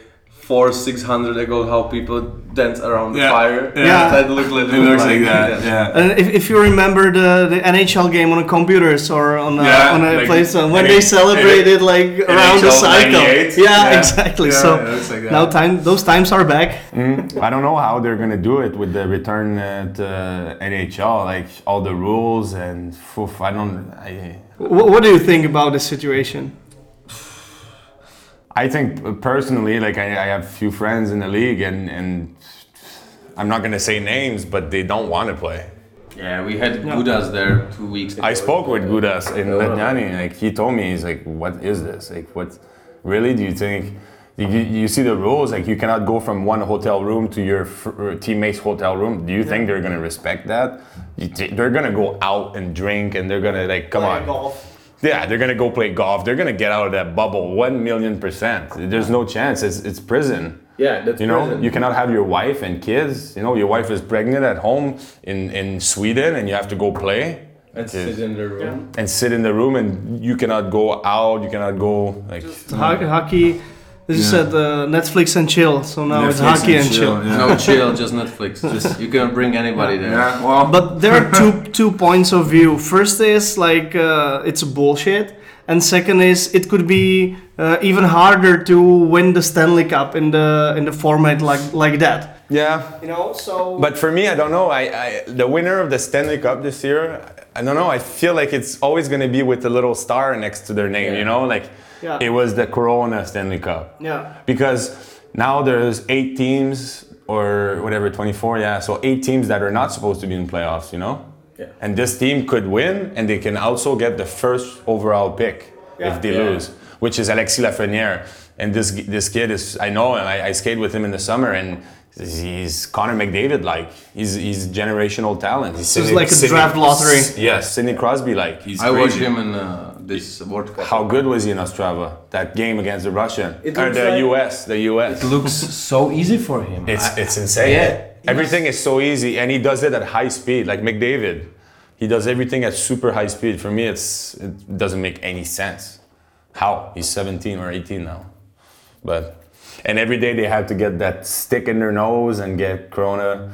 B: four, six hundred ago, how people dance around the
C: Yeah,
B: fire.
A: yeah.
B: that looked like,
C: It looks like that. Yeah.
A: and if, if you remember the, the NHL game on the computers or on a,
C: Yeah,
A: on a
C: like
A: place when
C: any-
A: they celebrated like around the cycle, yeah,
C: Yeah.
A: exactly.
C: Yeah,
A: so
C: it looks like that.
A: now time those times are back.
C: Mm, I don't know how they're gonna do it with the return uh, to NHL, like all the rules and oof, I don't. I,
A: What, what do you think about the situation?
C: I think uh, personally, like I, I have a few friends in the league, and and I'm not gonna say names, but they don't want to play.
B: Yeah, we had Gudas there two weeks ago.
C: I spoke with Gudas in Letňany, like he told me, he's like, "What is this? Like, what? Really? Do you think?" You, you see the rules, like you cannot go from one hotel room to your fr- teammate's hotel room. Do you think they're gonna respect that? You t- they're gonna go out and drink, and they're gonna like, come on, Yeah, they're gonna go play golf. They're gonna get out of that bubble one million percent. There's no chance. It's it's prison.
B: Yeah, that's
C: You know,
B: prison.
C: you cannot have your wife and kids. You know, your wife is pregnant at home in in Sweden, and you have to go play
B: and sit in the room.
C: and sit in the room, and you cannot go out. You cannot go like.
A: Ho- hockey as you
C: Yeah.
A: said, uh, Netflix and chill. So now it's hockey and chill.
C: yeah.
B: No chill, just Netflix. Just you can bring anybody there.
C: Yeah, well,
A: But there are two two points of view. First is like uh, it's bullshit, and second is it could be uh, even harder to win the Stanley Cup in the in the format like like that.
C: yeah.
A: You know, so.
C: But for me, I don't know. I, I the winner of the Stanley Cup this year, I don't know. I feel like it's always going to be with a little star next to their name.
B: Yeah.
C: You know, like
A: Yeah.
C: it was the Corona Stanley Cup.
A: yeah,
C: Because now there's eight teams or whatever, 24. Yeah, so eight teams that are not supposed to be in playoffs. You know.
B: Yeah.
C: And this team could win, and they can also get the first overall pick
A: Yeah.
C: if they
B: Yeah.
C: lose, which is Alexis Lafreniere. And this this kid is I know, and I, I skated with him in the summer, and he's Connor McDavid like. He's he's generational talent. He's
A: So it's like a draft lottery.
C: Yes, Sidney Crosby like. He's
B: I watched him in uh, this World Cup.
C: How good was he in Ostrava? That game against the Russian
B: It
C: or the
B: like-
C: US, the US.
B: It looks so easy for him.
C: It's
B: I-
C: it's insane.
B: Yeah.
C: Everything is so easy, and he does it at high speed, like McDavid. He does everything at super high speed. For me, it's it doesn't make any sense. How he's 17 or 18 now, but and every day they have to get that stick in their nose and get corona.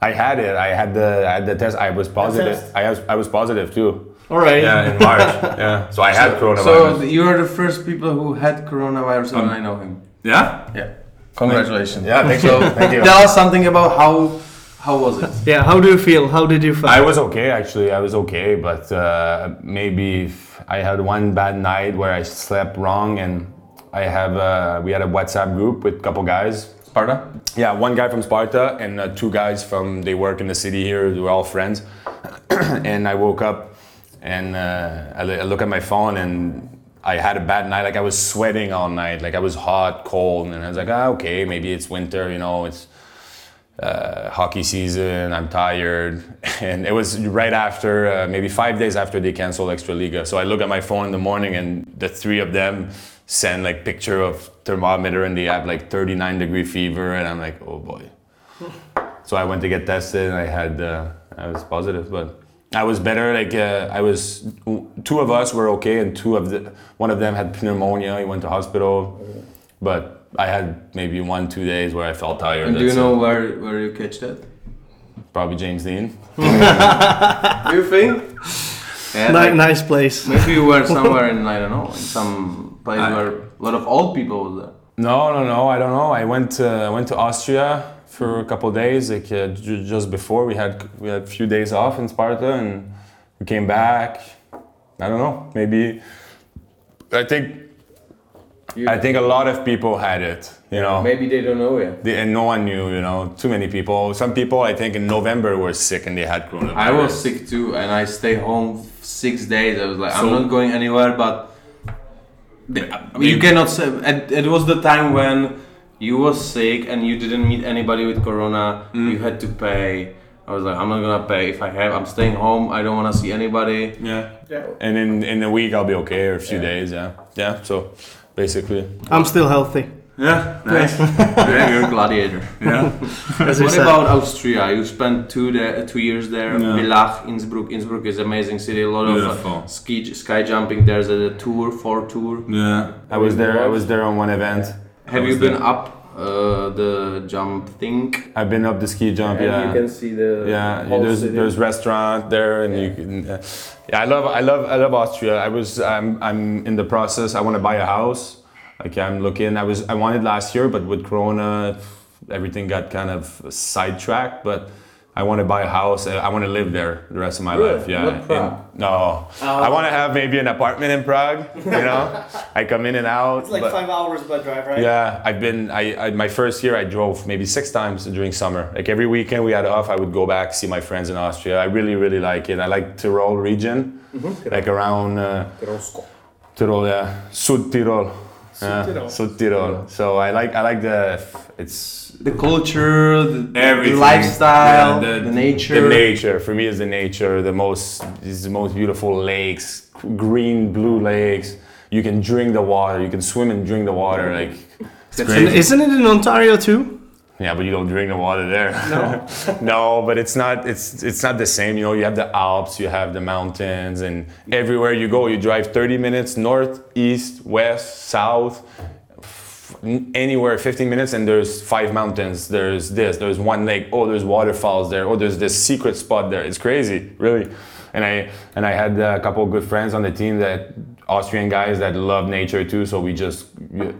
C: I had it. I had the I had the test. I was positive. I was I was positive too.
A: All right.
C: Yeah, in March. yeah, so I had coronavirus.
B: So you are the first people who had coronavirus, and I know him.
C: yeah.
B: Yeah. Congratulations.
C: Yeah, thank you. Thank you.
B: Tell us something about how how was it?
A: Yeah, how do you feel? How did you feel?
C: I was okay actually. I was okay, but uh, maybe I had one bad night where I slept wrong, and I have uh, we had a WhatsApp group with a couple guys.
B: Sparta?
C: Yeah, one guy from Sparta and uh, two guys from they work in the city here. We're all friends, and I woke up and uh, I, I look at my phone and I had a bad night. Like I was sweating all night. Like I was hot, cold, and I was like, ah, okay, maybe it's winter. You know, it's uh, hockey season. I'm tired, and it was right after, uh, maybe five days after they canceled Extra Liga. So I look at my phone in the morning, and the three of them send like picture of thermometer, and they have like 39 degree fever, and I'm like, oh boy. so I went to get tested, and I had, uh, I was positive, but. I was better. Like uh, I was, two of us were okay, and two of the one of them had pneumonia. He went to hospital, but I had maybe one two days where I felt tired.
B: And do you
C: That's it.
B: know where where you catch that?
C: Probably James Dean.
B: You think? Yeah,
A: Ni-
B: like,
A: nice place.
B: maybe you were somewhere in I don't know, in some place
C: I-
B: where a lot of old people was there.
C: No, no, no. I don't know. I went uh, I went to Austria for a couple days. Like uh, ju- just before we had we had a few days off in Sparta, and we came back. I don't know. Maybe I think
B: You-
C: I think a lot of people had it. You know.
B: Maybe they don't know it.
C: They- and no one knew, you know, too many people. Some people, I think, in November were sick and they had coronavirus.
B: I was sick too, and I stayed home six days. I was like, I'm not going anywhere, but the- you cannot say. It was the time when you were sick and you didn't meet anybody with corona.
C: Mm.
B: You had to pay. I was like, I'm not gonna pay. If I have, I'm staying home. I don't wanna see anybody.
C: Yeah.
A: Yeah.
C: And in, in a week, I'll be okay, or a few
B: Yeah.
C: days, yeah. Yeah, so basically.
A: I'm still healthy.
C: Yeah, nice.
B: Yeah, you're a gladiator.
C: yeah.
B: What about Austria? You spent two there, two years there.
C: Yeah.
B: Villach, Innsbruck. Innsbruck is amazing city. A lot of
C: Beautiful.
B: uh, ski sky jumping. There's a tour, four tour.
C: Yeah. I was there, I was there on one event.
B: Have you been
C: there.
B: up uh, the jump thing?
C: I've been up the ski jump, yeah.
B: You can see the
C: yeah, there's there's restaurant there, and you can. Uh, yeah, I love I love I love Austria. I was I'm I'm in the process. I want to buy a house. Like I'm looking. I was I wanted last year, but with Corona, everything got kind of sidetracked. But I want to buy a house. I, I want to live there the rest of my
B: Really?
C: life. Yeah.
B: Not Prague?
C: In- no, I want to have maybe an apartment in Prague. You know, I come in and out. but-
A: hours by drive, right?
C: yeah, I've been. I, I my first year I drove maybe six times during summer. Like every weekend we had off, I would go back see my friends in Austria. I really really like it. I like Tyrol region, like around uh, Tyrol, yeah, Sud Tyrol. Yeah,
A: Südtirol.
C: Sud Tyrol. So I like I like the it's
B: The culture, the, the lifestyle,
C: Yeah,
B: the, nature.
C: The nature for me is the nature. The most is the most beautiful lakes, green blue lakes. You can drink the water. You can swim and drink the water. Like
A: isn't it in Ontario too?
C: Yeah, but you don't drink the water there. No. no, but it's not it's it's not the same. You know, you have the Alps, you have the mountains, and everywhere you go, you drive 30 minutes north, east, west, south. Anywhere 15 minutes and there's five mountains there's this there's one lake oh there's waterfalls there oh there's this secret spot there. It's crazy really. And i and i had a couple good friends on the team that austrian guys that love nature too so we just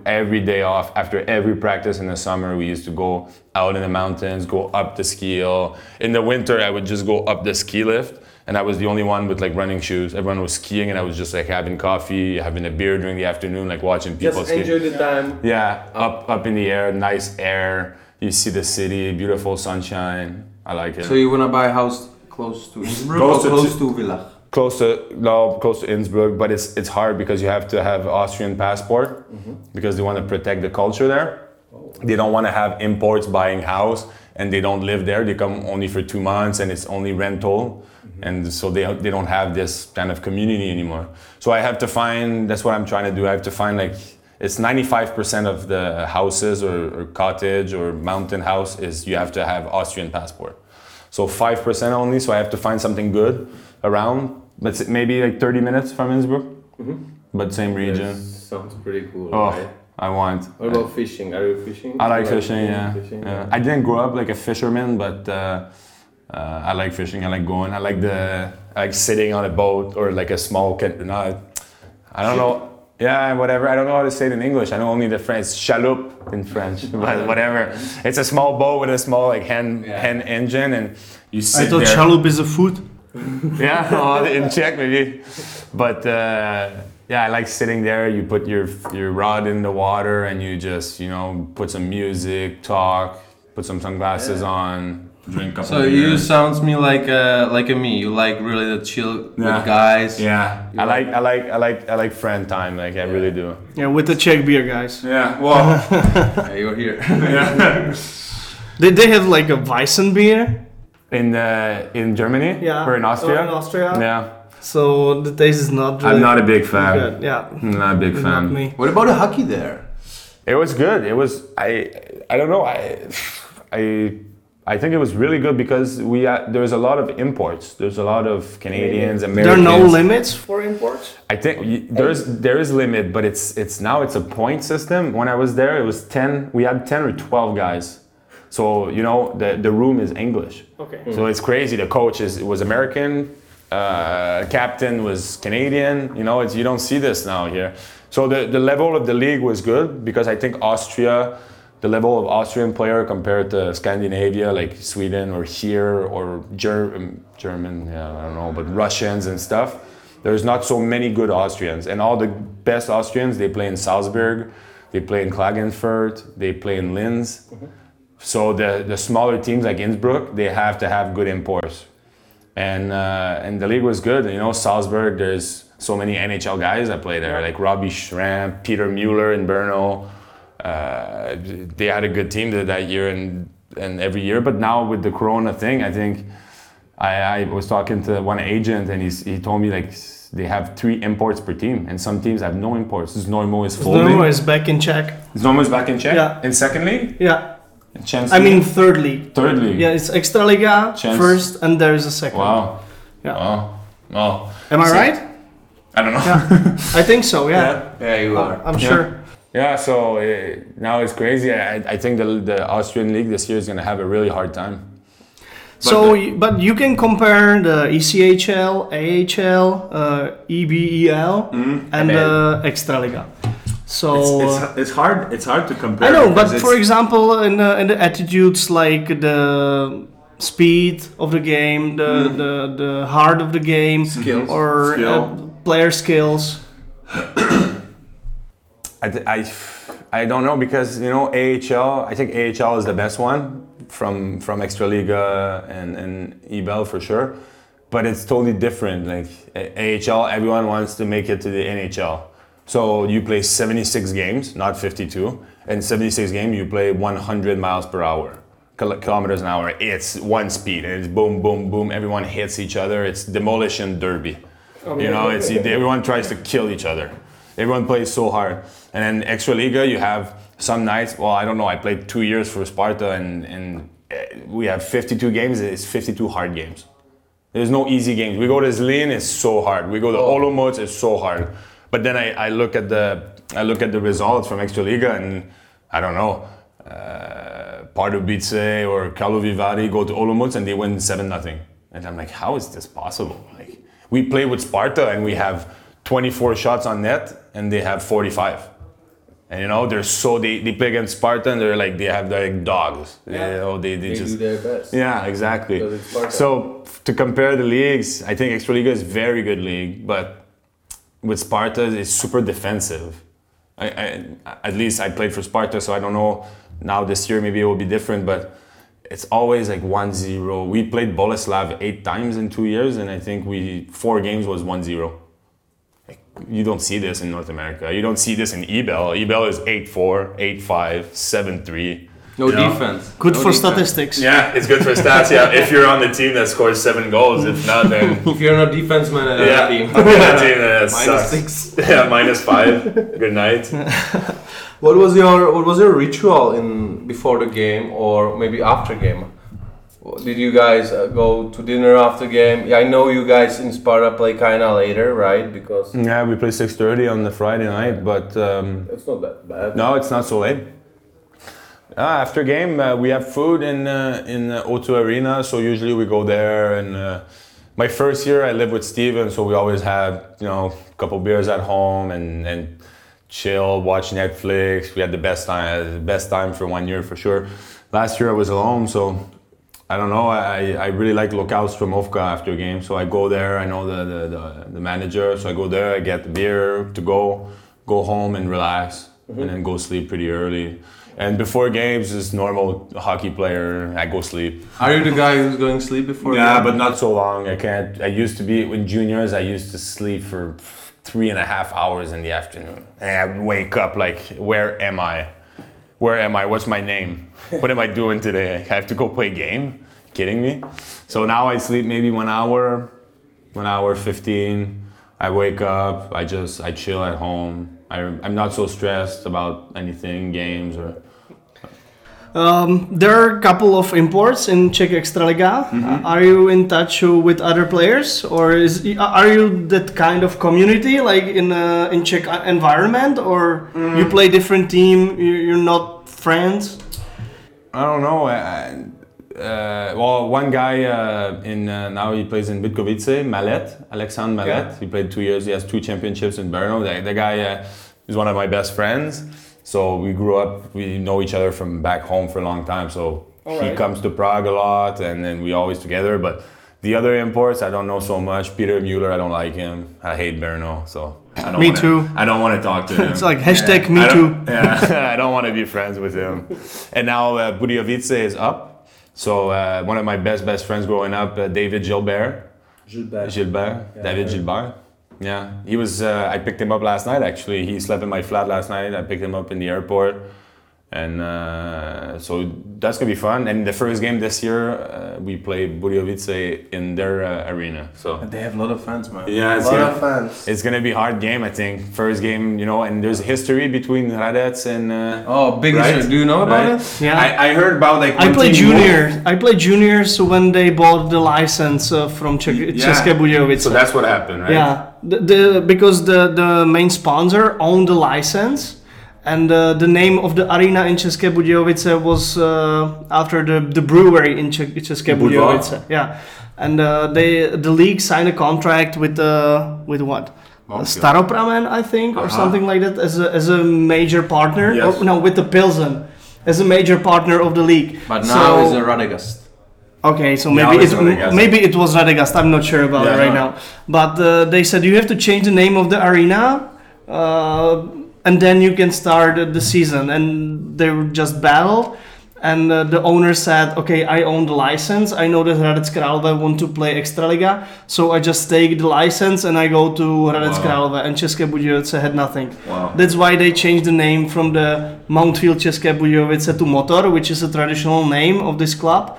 C: every day off after every practice in the summer we used to go out in the mountains go up the ski hill. In the winter i would just go up the ski lift and I was the only one with like running shoes. Everyone was skiing, and I was just like having coffee, having a beer during the afternoon, like watching people
B: Just
C: ski.
B: enjoy the time.
C: Yeah, oh. up up in the air, nice air. You see the city, beautiful sunshine. I like it.
B: So you wanna buy a house close to Innsbruck
C: Close
B: or
C: to-
B: close to Villach?
C: close to no, close to Innsbruck, but it's it's hard because you have to have Austrian passport mm-hmm. because they want to protect the culture there. Oh. They don't want to have imports buying house and they don't live there. They come only for two months and it's only rental, mm-hmm. and so they they don't have this kind of community anymore. So I have to find. That's what I'm trying to do. I have to find like. It's 95% of the houses or, or cottage or mountain house is you have to have Austrian passport. So 5% only, so I have to find something good around. But s- maybe like 30 minutes from Innsbruck, mm-hmm. but same region.
B: Sounds pretty cool.
C: Oh,
B: right?
C: I want.
B: What about fishing? Are you fishing?
C: I like
B: You
C: fishing, yeah.
B: fishing?
C: yeah. I didn't grow up like a fisherman, but uh, uh, I like fishing. I like going. I like the I like sitting on a boat or like a small. Can- no, I don't know. Yeah, whatever. I don't know how to say it in English. I know only the French chaloupe in French, but whatever. It's a small boat with a small like hand
B: Yeah.
C: hand engine, and you sit
A: I thought
C: there.
A: chaloupe is a food.
C: yeah, well, in Czech maybe. But uh, yeah, I like sitting there. You put your your rod in the water and you just you know put some music, talk, put some sunglasses on, drink a couple.
B: So you
C: beers.
B: sounds me like uh, like a me. You like really the chill
C: Yeah.
B: with guys.
C: Yeah,
B: You
C: I
B: like-
C: like I like I like I like friend time. Like I really do.
A: Yeah, with the Czech beer guys.
C: Yeah. Well.
B: Yeah, you're here.
C: yeah.
A: Did they have like a Weissen beer?
C: In uh, in Germany. Yeah, or in Austria.
A: Or in Austria.
C: Yeah.
A: So the taste is not. Really
C: I'm not a big fan.
A: good. Yeah.
C: I'm not a big
A: Not
C: fan.
A: me.
B: what about the hockey there?
C: It was good. It was I I don't know. I I I think it was really good because we uh, there's a lot of imports. There's a lot of Canadians, Americans.
A: There are no limits for imports.
C: I think y- there's there is limit, but it's it's now it's a point system. When I was there, it was ten. We had ten or twelve guys. So you know the the room is English.
A: Okay.
C: So it's crazy. The coach is was American, uh, captain was Canadian. You know, it's you don't see this now here. So the the level of the league was good because I think Austria, the level of Austrian player compared to Scandinavia, like Sweden or here or Ger- um, German, yeah, I don't know, but Russians and stuff. There's not so many good Austrians, and all the best Austrians they play in Salzburg, they play in Klagenfurt, they play in Linz. So the, the smaller teams like Innsbruck, they have to have good imports. And uh, and the league was good. You know, Salzburg, there's so many NHL guys that play there, like Robbie Schramm, Peter Mueller in Brno. Uh, they had a good team that, that year and and every year. But now with the Corona thing, I think I, I was talking to one agent and he's, he told me like they have three imports per team, and some teams have no imports. Znojmo is folding.
A: No, is back in Czech.
C: Znojmo is back in Czech.
A: Yeah.
C: In second league.
A: Yeah.
C: Chance
A: I mean third league.
C: third league.
A: Yeah, it's Extraliga
C: Chance-
A: first, and there is a second.
C: Wow.
A: Yeah.
C: Wow. Wow.
A: Am I
C: See-
A: right?
C: I don't know.
A: Yeah. I think so. Yeah.
B: Yeah, you are.
A: I'm
C: Yeah.
A: sure.
C: Yeah, so uh, now it's crazy. I, I think the, the Austrian league this year is going to have a really hard time.
A: So, y- but you can compare the ECHL, AHL, uh, EBEL, and the Extraliga. So uh,
C: it's hard. It's hard to compare.
A: I know, but for example, in the, in the attitudes like the speed of the game, the the, the heart of the game,
B: Skills.
A: or
C: Skill.
A: uh, player skills.
C: I, th- I, I don't know because you know AHL. I think AHL is the best one from from Extraliga and and EBEL for sure, but it's totally different. Like AHL, everyone wants to make it to the NHL, so you play 76 games, not 52, and 76 games you play 100 miles per hour. Kilometers an hour. It's one speed, and it's boom, boom, boom. Everyone hits each other. It's demolition derby. You know, it's everyone tries to kill each other. Everyone plays so hard. And then extra liga, you have some nights. Well, I don't know. I played two years for Sparta, and and eh, we have 52 games. It's 52 hard games. There's no easy games. We go to Zlin, it's so hard. We go to Olomouc, it's so hard. But then I, I look at the I look at the results from Extraliga, and I don't know, uh, Pardubice or Karlovy Vary go to Olomouc and they win seven nothing, and I'm like, how is this possible? Like we play with Sparta and we have 24 shots on net and they have 45. And you know they're so they, they play against Sparta and they're like they have like dogs. You know, they, they,
B: They
C: just
B: do their best.
C: yeah, exactly.
B: Because it's Sparta.
C: So to compare the leagues, I think Extraliga is very good league, but with Sparta it's super defensive. I, I at least I played for Sparta, so I don't know. Now this year maybe it will be different, but it's always like 1-0. We played Boleslav eight times in two years, and I think we four games was 1-0. Like, you don't see this in North America. You don't see this in EBEL. EBEL is 8-4, 8-5, 7-3.
B: No
C: You know?
B: defense.
A: Good
B: No
A: for
B: defense.
A: statistics.
C: Yeah, it's good for stats. Yeah, if you're on the team that scores seven goals, if not, then
B: If you're not defense man at
C: yeah,
B: that team.
C: that team that
B: Minus
C: sucks.
B: six.
C: Yeah, minus five. Good night.
B: What was your what was your ritual in before the game or maybe after game? Did you guys uh, go to dinner after game? Yeah, I know you guys in Sparta play kinda later, right? Because
C: Yeah, we play six thirty on the Friday night, but um,
B: it's not that bad.
C: no, it's not so late. Uh, after game, uh, we have food in uh, in uh, O2 Arena, so usually we go there. And uh, my first year, I lived with Steven, so we always had you know a couple beers at home and and chill, watch Netflix. We had the best time, best time for one year for sure. Last year I was alone, so I don't know. I, I really like Lokal Stromovka after game, so I go there. I know the, the, the, the manager, so I go there. I get the beer to go, go home and relax, and then go sleep pretty early. And before games, just normal hockey player. I go sleep.
B: Are you the guy who's going to sleep before?
C: Yeah, but not so long. I can't. I used to be in juniors. I used to sleep for three and a half hours in the afternoon, and I would wake up like, "Where am I? Where am I? What's my name? What am I doing today? I have to go play game? Kidding me?" So now I sleep maybe one hour, one hour fifteen. I wake up. I just I chill at home. I, I'm not so stressed about anything, games or.
A: Um, there are a couple of imports in Czech Extraliga. Uh, are you in touch with other players, or is are you that kind of community like in uh, in Czech environment, or you play different team? you- You're not friends.
C: I don't know. I, I- uh, well, one guy uh, in uh, now he plays in Vítkovice, Mallet, Alexandre Mallet.
B: Yeah.
C: He played two years. He has two championships in Brno. The, the guy uh, is one of my best friends. So we grew up. We know each other from back home for a long time. So he
A: Alright.
C: comes to Prague a lot, and then we always together. But the other imports, I don't know so much. Peter Mueller, I don't like him. I hate Brno. So I don't
A: Me
C: wanna,
A: too.
C: I don't want to talk to him.
A: It's like hashtag me too.
C: Yeah, I don't want to be friends with him. And now uh, Budějovice is up. So uh, one of my best best friends growing up, uh, David Gilbert.
B: Gilbert.
C: Gilbert. David Gilbert. Yeah, he was. Uh, I picked him up last night. Actually, he slept in my flat last night. I picked him up in the airport, and uh, so that's gonna be fun. And the first game this year, uh, we play Budějovice in their uh, arena. So
B: They have a lot of fans, man.
C: Yeah,
B: a
C: it's
B: lot
C: gonna-
B: of fans.
C: it's gonna be a hard game, I think. First game, you know, and there's history between Radec and. Uh,
B: Oh, big
C: Right?
B: issue. Do you know about
C: Right?
B: it?
A: Yeah.
C: I, I heard about like.
A: I
C: one
A: played
C: team moved-
A: juniors. I played juniors when they bought the license uh, from Czech,
C: Yeah.
A: České Budějovice.
C: So that's what happened, right?
A: Yeah, the, the because the the main sponsor owned the license, and uh, the name of the arena in České Budějovice was uh, after the the brewery in Czech, České. Budějovice. Yeah, and uh, they the league signed a contract with uh, with what?
B: Mountfield.
A: Staropramen, I think, or
C: Uh-huh.
A: something like that, as a, as a major partner.
C: Yes.
A: Or, no, with the Pilsen, as a major partner of the league.
B: But
A: So-
B: now it's a Radegast.
A: Okay, so maybe
C: it's
A: it
C: Radegast.
A: maybe it was Radegast. I'm not sure about
C: Yeah,
A: it right
C: no.
A: now. But uh, they said you have to change the name of the arena, uh, and then you can start the season. And they just battled. And uh, the owner said, "Okay, I own the license. I know that Hradec Králové want to play Extraliga, so I just take the license and I go to Hradec
C: Wow.
A: Králové." And České Budějovice had nothing.
C: Wow.
A: That's why they changed the name from the Mountfield České Budějovice to Motor, which is a traditional name of this club.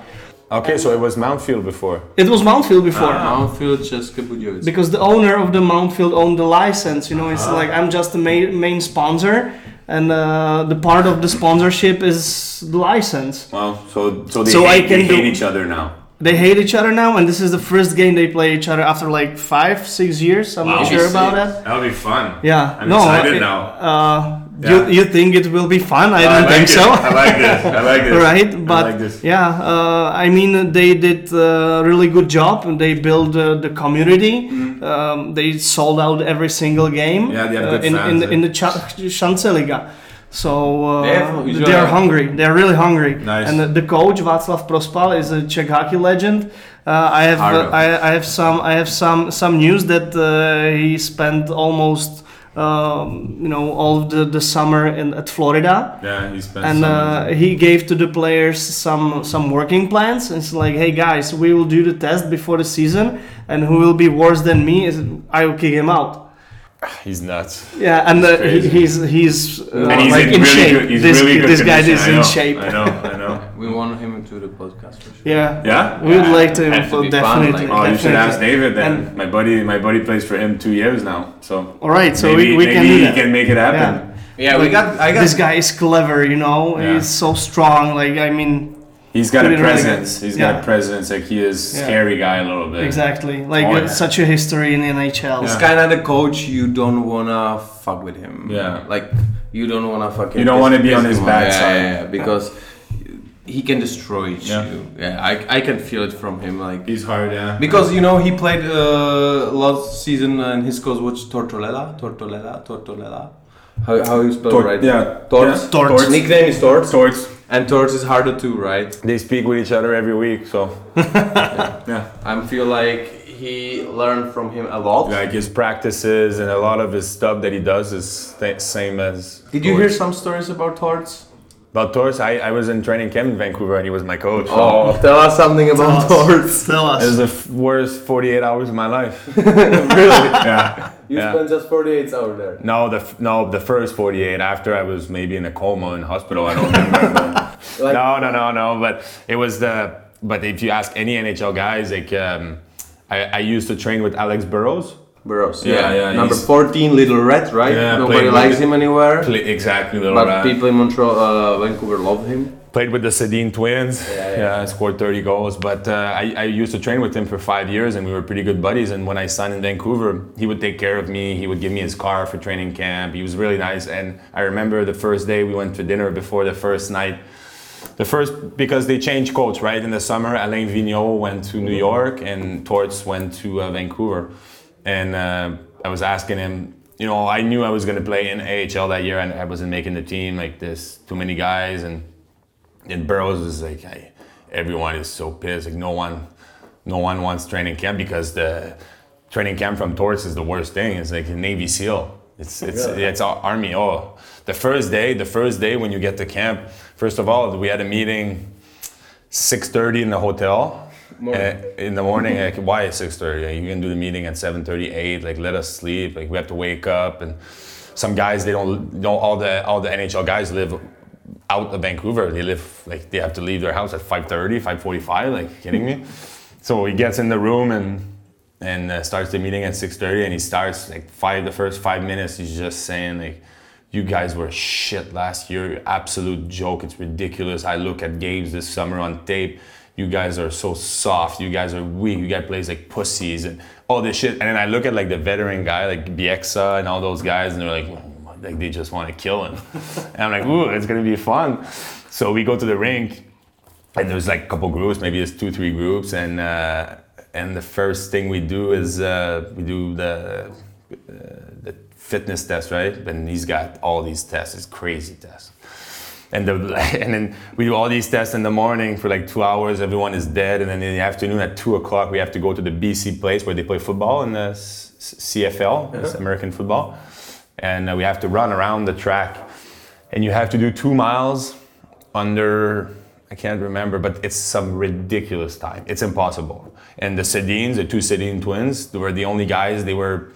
C: Okay, so it was Mountfield before.
A: It was Mountfield before.
B: Mountfield České Budějovice.
A: Because the owner of the Mountfield owned the license, you know, it's like I'm just the main, main sponsor, and uh, the part of the sponsorship is the license.
C: Wow. So so they
A: So I
C: hate,
A: can
C: they
A: do-
C: each other now.
A: they hate each other now, and this is the first game they play each other after like five, six years. I'm not sure about that.
C: That'll be fun.
A: Yeah,
C: I'm
A: no,
C: excited
A: it-
C: now.
A: Uh,
C: Yeah.
A: you, you think it will be fun? I don't
C: like
A: think
C: it.
A: so.
C: I like this. I like this.
A: right but
C: I like this.
A: yeah uh, i mean they did a really good job they built uh, the community um, they sold out every single game.
C: Yeah, they have
A: uh,
C: good
A: in,
C: fans,
A: in,
C: eh?
A: in the Cha- Chance-Liga. so uh,
B: They have-
A: they're hungry they're really hungry
C: Nice.
A: and the, the coach Václav Prospal is a Czech hockey legend uh, I have uh, I, I have some I have some some news that uh, he spent almost um, you know all the, the summer in at Florida
C: Yeah, he spent
A: and uh, he gave to the players some some working plans. And It's like, hey guys, we will do the test before the season, and who will be worse than me is I will kick him out.
C: he's nuts.
A: Yeah, and uh, he, he's he's uh,
C: and he's
A: like
C: in,
A: in,
C: really
A: shape.
C: good. He's
A: this
C: really good
A: this guy is
C: I
A: in shape.
C: I know. I know.
B: We want him to the podcast for sure.
A: Yeah,
C: Yeah.
A: we would like to,
B: Has to
A: uh,
B: be fun,
A: definitely.
B: like-
C: Oh, you should ask David then.
A: And-
C: my buddy, my buddy plays for him two years now. So
A: All right, so
C: maybe,
A: we, we
C: maybe
A: can do
C: he can make it happen.
B: Yeah, we
A: Like,
B: got. I got.
A: this guy is clever, you know.
C: Yeah.
A: He's so strong. Like I mean,
C: He's got a
A: it really
C: presence. He's
A: Yeah.
C: got a presence. Like he is
A: Yeah.
C: scary guy a little bit.
A: exactly. Like
C: Oh, yeah.
A: such a history in the NHL.
B: It's
C: Yeah.
B: kind of the coach you don't wanna fuck with him.
C: Yeah.
B: Like you don't wanna fucking.
C: You don't wanna be on his
B: him
C: bad
B: off.
C: side.
B: Yeah, yeah, yeah, because he can destroy
C: Yeah.
B: you. Yeah, I, I can feel it from him. Like
C: He's hard, yeah.
B: because you know he played uh, last season and his coach was Tortolella, Tortolella, Tortolella. How how you spell
C: Tor-
B: right?
C: yeah.
B: Torts.
C: Yeah. Torts.
B: Nickname is Torts.
C: Swords.
B: And Torts is harder too, right?
C: They speak with each other every week, so yeah.
B: I feel like he learned from him a lot.
C: Like his practices and a lot of his stuff that he does is th- same as.
B: Did you hear some stories about Torts?
C: About Torres? I, I was in training camp in Vancouver and he was my coach. so
B: Oh, tell us something about Torts.
A: Tell us.
C: It was the f- worst 48 hours of my life.
B: really?
C: yeah.
B: You
C: Yeah.
B: spent just 48 hours there.
C: No, the f- no the first 48 after I was maybe in a coma in hospital. I don't remember.
B: Like-
C: no, no, no, no. But it was the. But if you ask any NHL guys, like um, I, I used to train with Alex Burrows.
B: Burrows.
C: Yeah, yeah,
B: yeah
C: Number
B: 14, Little Red, right?
C: Yeah,
B: Nobody likes him anywhere.
C: Play, exactly, little
B: But
C: rat.
B: people in Montreal, uh, Vancouver love him.
C: Played with the Sedin twins.
B: Yeah, yeah.
C: Scored 30 goals. But uh, I, I used to train with him for five years, and we were pretty good buddies. And when I signed in Vancouver, he would take care of me. He would give me his car for training camp. He was really nice. And I remember the first day we went to dinner before the first night. The first because they changed coach right in the summer. Alain Vigneault went to New York, and Torts went to uh, Vancouver. And uh, I was asking him, you know, I knew I was going to play in AHL that year, and I wasn't making the team. Like there's too many guys, and and Burrows is like, I, everyone is so pissed. Like no one, no one wants training camp because the training camp from Torts is the worst thing. It's like a Navy SEAL. It's it's it's our army. Oh, the first day, the first day when you get to camp, first of all, we had a meeting, 6:30 in the hotel. Uh, in the morning, like why is 6:30? You can do the meeting at 7:38. Like let us sleep. Like we have to wake up and. Some guys they don't don't all the all the NHL guys live out of Vancouver. They live like they have to leave their house at 5:30, 5:45. Like kidding me? So he gets in the room and and uh, starts the meeting at 6:30, and he starts like five the first five minutes. He's just saying like, "You guys were shit last year. Absolute joke. It's ridiculous. I look at games this summer on tape." You guys are so soft. You guys are weak. You guys play like pussies and all this shit. And then I look at like the veteran guy, like Bieksa and all those guys, and they're like, like they just want to kill him. and I'm like, ooh, it's gonna be fun. So we go to the rink, and there's like a couple groups, maybe there's two, three groups, and uh, and the first thing we do is uh, we do the uh, the fitness test, right? And he's got all these tests, it's crazy tests. And, the, and then we do all these tests in the morning for like two hours. Everyone is dead, and then in the afternoon at two o'clock we have to go to the BC place where they play football in the CFL, it's American football, and uh, we have to run around the track, and you have to do two miles under I can't remember, but it's some ridiculous time. It's impossible. And the Sedins, the two Sedin twins, they were the only guys. They were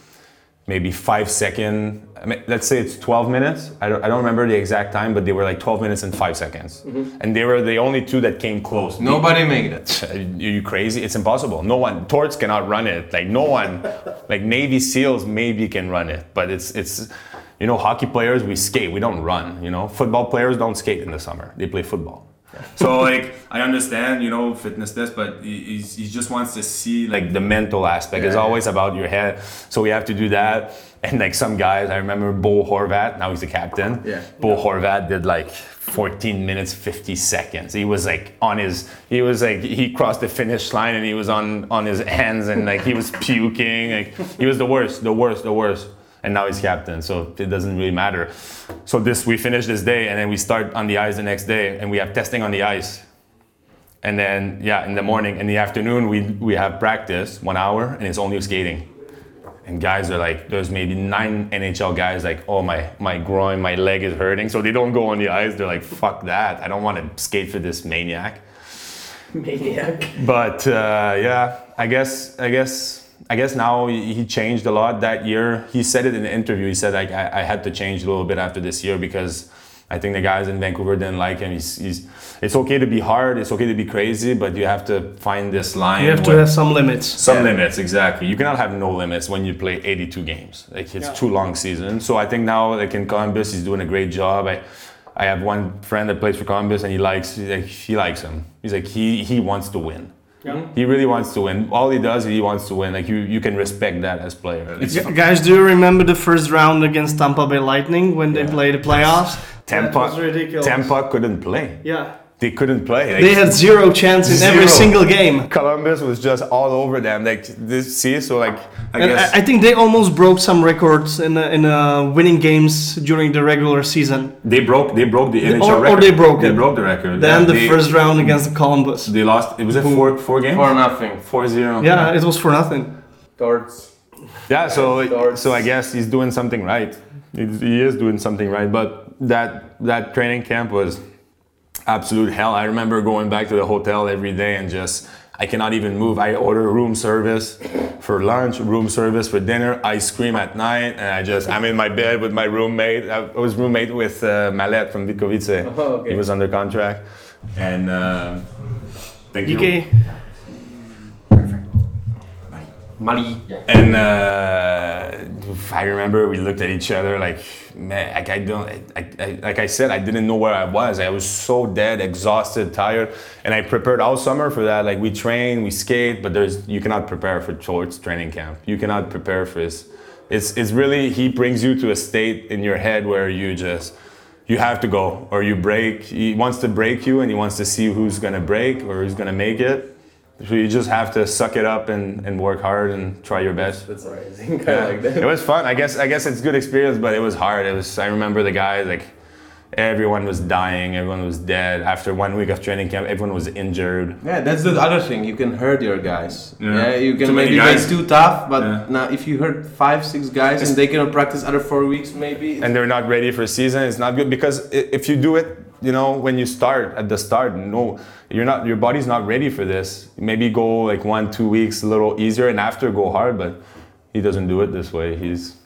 C: maybe five second. I mean, let's say it's 12 minutes. I don't, I don't remember the exact time, but they were like 12 minutes and five seconds. Mm-hmm. And they were the only two that came close.
B: Nobody made it.
C: Are you crazy? It's impossible. No one, Torts cannot run it. Like no one, like Navy SEALs maybe can run it, but it's it's, you know, hockey players we skate. We don't run. You know, football players don't skate in the summer. They play football. So like I understand, you know, fitness test, but he, he just wants to see like the mental aspect. It's
B: Yeah.
C: always about your head. So we have to do that. And like some guys, I remember Bo Horvat. Now he's the captain.
B: Yeah.
C: Bo Horvat did like 14 minutes 50 seconds. He was like on his. He was like he crossed the finish line and he was on on his hands and like he was puking. Like he was the worst, the worst, the worst. And now he's captain, so it doesn't really matter. So this we finish this day and then we start on the ice the next day and we have testing on the ice. And then yeah, in the morning, in the afternoon we we have practice one hour and it's only skating. And guys are like, there's maybe nine NHL guys like, oh my my groin, my leg is hurting, so they don't go on the ice. They're like, fuck that, I don't want to skate for this maniac.
A: Maniac.
C: But uh, yeah, I guess I guess I guess now he he changed a lot that year. He said it in the interview. He said like I, I had to change a little bit after this year because I think the guys in Vancouver didn't like him. He's, he's it's okay to be hard, it's okay to be crazy, but you have to find this line.
A: You have to have some limits.
C: some limits, exactly. You cannot have no limits when you play 82 games. Like it's
A: Yeah.
C: too long season. So I think now, like in Columbus, he's doing a great job. I, I have one friend that plays for Columbus, and he likes, like, he likes him. He's like he he wants to win.
A: Yeah. Mm-hmm.
C: He really wants to win. All he does, is he wants to win. Like you, you can respect that as player. It's
A: Gu- Guys, do you remember the first round against Tampa Bay Lightning when they played the playoffs? That was
C: Tampa.
A: ridiculous.
C: Tampa couldn't play.
A: Yeah.
C: They couldn't play. Like,
A: They had zero chance in every single game.
C: Columbus was just all over them. Like this, see, so like I
A: And
C: guess
A: I, I think they almost broke some records in uh, in uh, winning games during the regular season.
C: they broke they broke the NHL
A: or- or
C: record.
A: they broke
C: They
A: it.
C: broke the record.
A: Then
C: Yeah,
A: the
C: they-
A: first round against the Columbus.
C: They lost. It was a four four games.
B: For nothing.
C: Four zero.
A: Yeah, it was for nothing.
B: Darts.
C: Yeah. So
B: Darts.
C: so I guess he's doing something right. He, he is doing something right. But that that training camp was absolute hell. I remember going back to the hotel every day and just I cannot even move. I order room service for lunch, room service for dinner, ice cream at night, and I just I'm in my bed with my roommate. I was roommate with uh, Mallet from Vítkovice.
B: Oh, okay.
C: He was under contract, and. Uh, Thank you.
A: DK,
B: Mali.
C: And uh, I remember we looked at each other like, man, like I don't, I, I, like I said, I didn't know where I was. I was so dead, exhausted, tired, and I prepared all summer for that. Like we train, we skate, but there's you cannot prepare for sports training camp. You cannot prepare for this. It's it's really he brings you to a state in your head where you just you have to go or you break. He wants to break you and he wants to see who's gonna break or who's gonna make it. So you just have to suck it up and, and work hard and try your best.
B: That's amazing.
C: Yeah.
B: like that.
C: It was fun. I guess I guess it's good experience, but it was hard. It was. I remember the guys like everyone was dying. Everyone was dead after one week of training camp. Everyone was injured.
B: Yeah, that's the other thing. You can hurt your guys.
C: Yeah.
B: Yeah, you can
C: Too
B: maybe
C: guys.
B: too tough, but
C: Yeah.
B: now if you hurt five, six guys and they cannot practice other four weeks, maybe.
C: and they're not ready for season. It's not good because if you do it, you know, when you start at the start, no, you're not. Your body's not ready for this. Maybe go like one, two weeks a little easier, and after go hard. But he doesn't do it this way. He's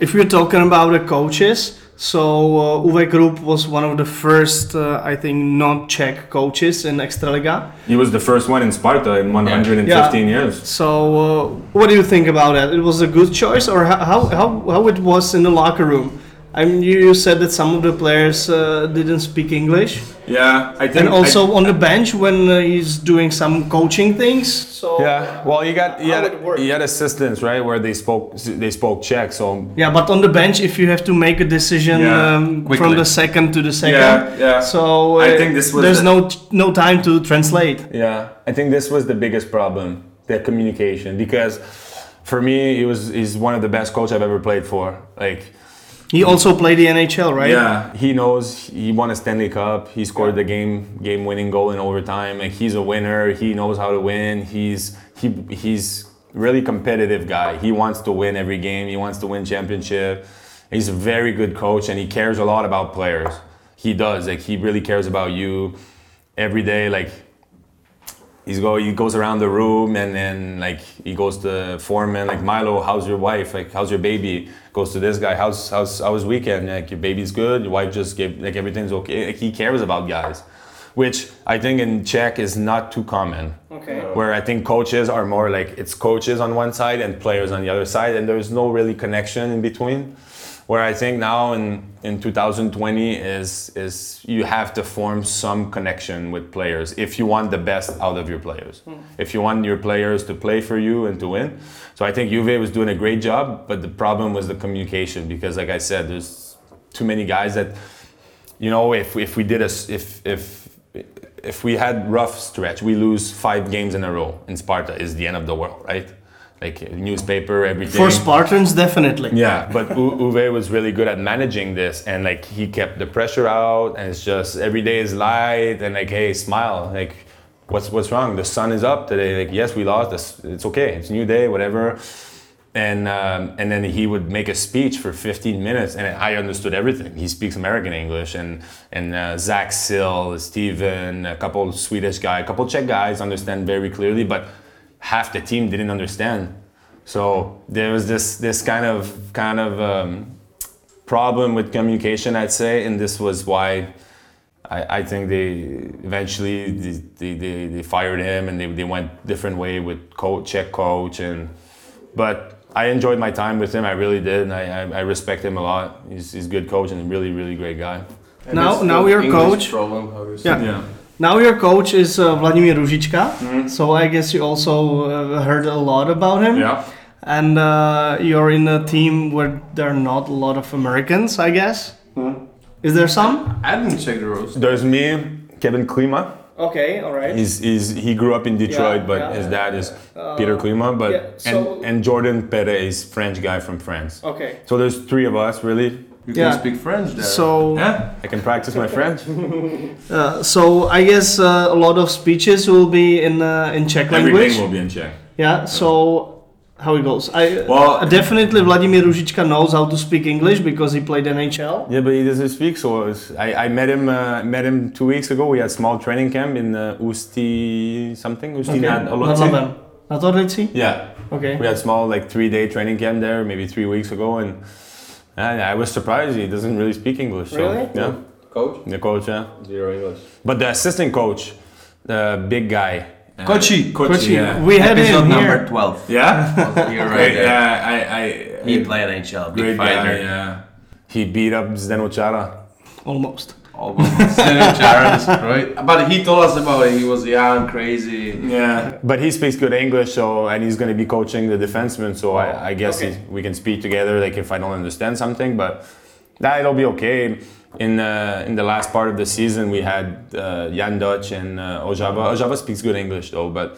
A: if we're talking about the coaches, so uh, Uwe Krupp was one of the first, uh, I think, non-Czech coaches in Extraliga.
C: he was the first one in Sparta in 115 years.
A: So, uh, what do you think about that? It was a good choice, or how how, how, how it was in the locker room? I mean, you, you said that some of the players uh, didn't speak English,
C: Yeah, I think.
A: and
C: I-
A: also on the bench when uh, he's doing some coaching things. So
C: Yeah, well, you got you had,
A: would work?
C: you had assistants, right, where they spoke they spoke Czech. So
A: Yeah, but on the bench, if you have to make a decision
C: Yeah,
A: um, from the second to the second,
C: Yeah, yeah.
A: so uh,
C: I think this was
A: there's
C: the-
A: no no time to translate.
C: yeah, I think this was the biggest problem, the communication, because for me, he was he's one of the best coach I've ever played for. Like,
A: He also played the NHL, right?
C: yeah, he knows he won a Stanley Cup. He scored the game game winning goal in overtime. Like, he's a winner. He knows how to win. He's he he's really competitive guy. He wants to win every game. He wants to win championship. He's a very good coach and he cares a lot about players. He does. Like he really cares about you every day. Like he's go he goes around the room and then like he goes to foreman like Milo, how's your wife? Like how's your baby? Goes to this guy, how's how's how was weekend? Like your baby's good. Your wife just gave like everything's okay. Like he cares about guys, which I think in Czech is not too common
A: Okay.
C: where I think coaches are more like it's coaches on one side and players on the other side, and there's no really connection in between. Where I think now in, in 2020 is is you have to form some connection with players if you want the best out of your players. Hmm. If you want your players to play for you and to win. So I think Uwe was doing a great job, but the problem was the communication because, like I said, there's too many guys that, you know, if if we did a if if if we had rough stretch, we lose five games in a row in Sparta is the end of the world, right? Like newspaper, everything.
A: For Spartans, definitely.
C: Yeah, but U- Uwe was really good at managing this, and like he kept the pressure out, and it's just every day is light, and like hey, smile, like what's what's wrong? The sun is up today. Like yes, we lost. This it's okay. It's a new day, whatever. And um, and then he would make a speech for 15 minutes, and I understood everything. He speaks American English, and and uh, Zach Sill, Steven, a couple Swedish guy, a couple Czech guys understand very clearly, but half the team didn't understand. So there was this this kind of kind of um, problem with communication, I'd say, and this was why I, I think they eventually they, they, they, they fired him and they, they went different way with coach, Czech coach, and but I enjoyed my time with him. I really did, and I, I, I respect him a lot. He's, he's a good coach and a really really great guy.
B: And
A: Now-
B: it's
A: now
B: the
A: your
B: English
A: coach-
B: Problem,
A: Yeah.
C: Yeah.
A: Now your coach is uh, Vladimir Růžička,
C: Mhm.
A: so I guess you also uh, heard a lot about him.
C: Yeah.
A: And uh, you're in a team where there are not a lot of Americans, I guess. Is there some?
B: I didn't check the rules.
C: There's me, Kevin Klima.
A: Okay, all right.
C: He's, he's he grew up in Detroit,
A: Yeah,
C: but
A: yeah.
C: his dad is Peter Klima. But
A: yeah, so-
C: and and Jordan Perez, is French guy from France.
A: Okay.
C: So there's three of us really.
B: You
A: Yeah.
B: can speak French there.
A: So,
C: Yeah, I can practice my French.
A: uh, so I guess uh, a lot of speeches will be in uh, in Czech language.
C: Everything will be in Czech.
A: Yeah. So how it goes? I
C: Well-
A: definitely Vladimir Růžička knows how to speak English because he played NHL.
C: Yeah, but he doesn't speak. So was, I, I met him uh, met him two weeks ago. We had small training camp in uh, Usti something. Usti nad
A: Nad
C: Olomouc.
A: Labem. Na
C: Yeah,
A: Okay.
C: we had small like three day training camp there, maybe three weeks ago, and uh, I was surprised he doesn't really speak English. So,
A: Really?
C: Yeah,
B: coach?
C: the coach. Yeah,
B: Zero English.
C: but the assistant coach, the big guy. uh,
B: Kočí.
A: Kočí.
C: yeah.
A: We had
D: Episode
A: him
D: number
A: here.
D: 12.
C: Yeah.
B: You're right
C: yeah, I, I,
D: He played NHL, big
C: great guy.
D: fighter.
C: Yeah, he beat up Zdeno Chara.
A: Almost.
B: Almost. Jared is great. But he told us about it. He was young, crazy.
C: Yeah, but he speaks good English, so and he's going to be coaching the defensemen. So I, I guess
A: Okay.
C: we can speak together. Like if I don't understand something, but that it'll be okay. In uh, in the last part of the season, we had uh, Jandač and uh, Ojava. Ojava speaks good English though, but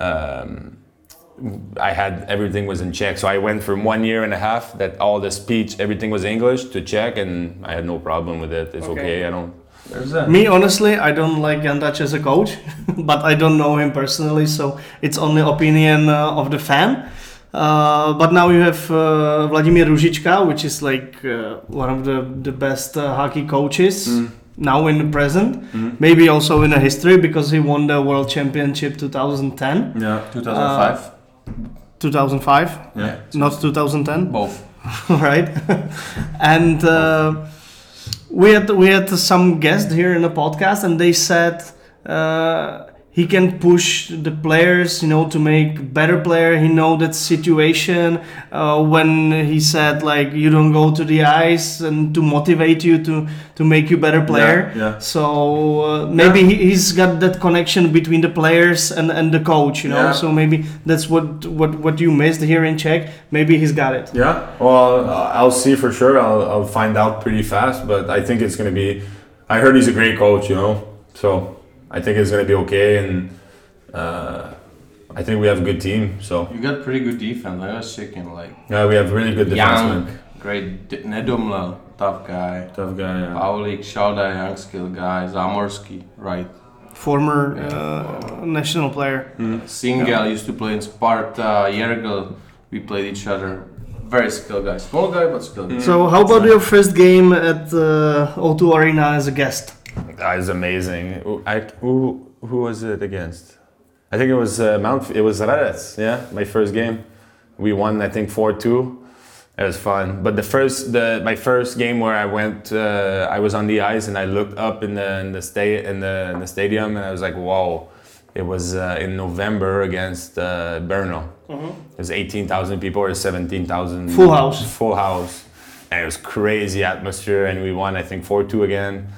C: um, I had everything was in Czech. So I went from one year and a half that all the speech, everything was English to Czech, and I had no problem with it. It's
A: Okay.
C: okay. I don't.
B: There's.
A: Me, honestly, I don't like Jandač as a coach, but I don't know him personally, so it's only opinion uh, of the fan. Uh, but now you have uh, Vladimir Růžička, which is like uh, one of the, the best uh, hockey coaches now in the present. Maybe also in the history because he won the World Championship 2010,
C: Yeah.
B: 2005.
A: 2005,
C: Yeah.
A: not 2010.
B: Both.
A: right? and uh, we had we had some guests here in the podcast, and they said uh, he can push the players, you know, to make better player. He know that situation uh, when he said like you don't go to the ice and to motivate you to to make you better player.
C: yeah.
A: So uh, maybe he, he's got that connection between the players and, and the coach, you know.
C: Yeah.
A: So maybe that's what what what you missed here in Czech. Maybe he's got it.
C: Yeah, well, uh, I'll see for sure. I'll, I'll find out pretty fast, but I think it's going to be. I heard he's a great coach, you know, so I think it's going to be okay, and uh, I think we have a good team. So
B: You got pretty good defense. I was checking. Like
C: yeah, we have really good defense.
B: young, great. D- Nedomla, tough guy.
C: Tough guy. Yeah.
B: Paulik, Šauda, young skill guy. Zamorsky, right.
A: former uh, national player.
B: Singal used to play in Sparta. Yergel, we played each other. Very skilled guy. Small guy, but skilled. guy.
A: So, how about your first game at uh, O2 Arena as a guest?
C: That is amazing. Who- I, who who was it against? I think it was uh, Mount. It was Radec. Yeah, my first game. We won. I think four two. It was fun. But the first, the my first game where I went, uh, I was on the ice and I looked up in the in the sta- in the in the stadium and I was like, wow. It was uh, in November against uh, Brno. It was eighteen thousand people or seventeen thousand.
A: Full house.
C: Full house. and it was crazy atmosphere, and we won I think four two again.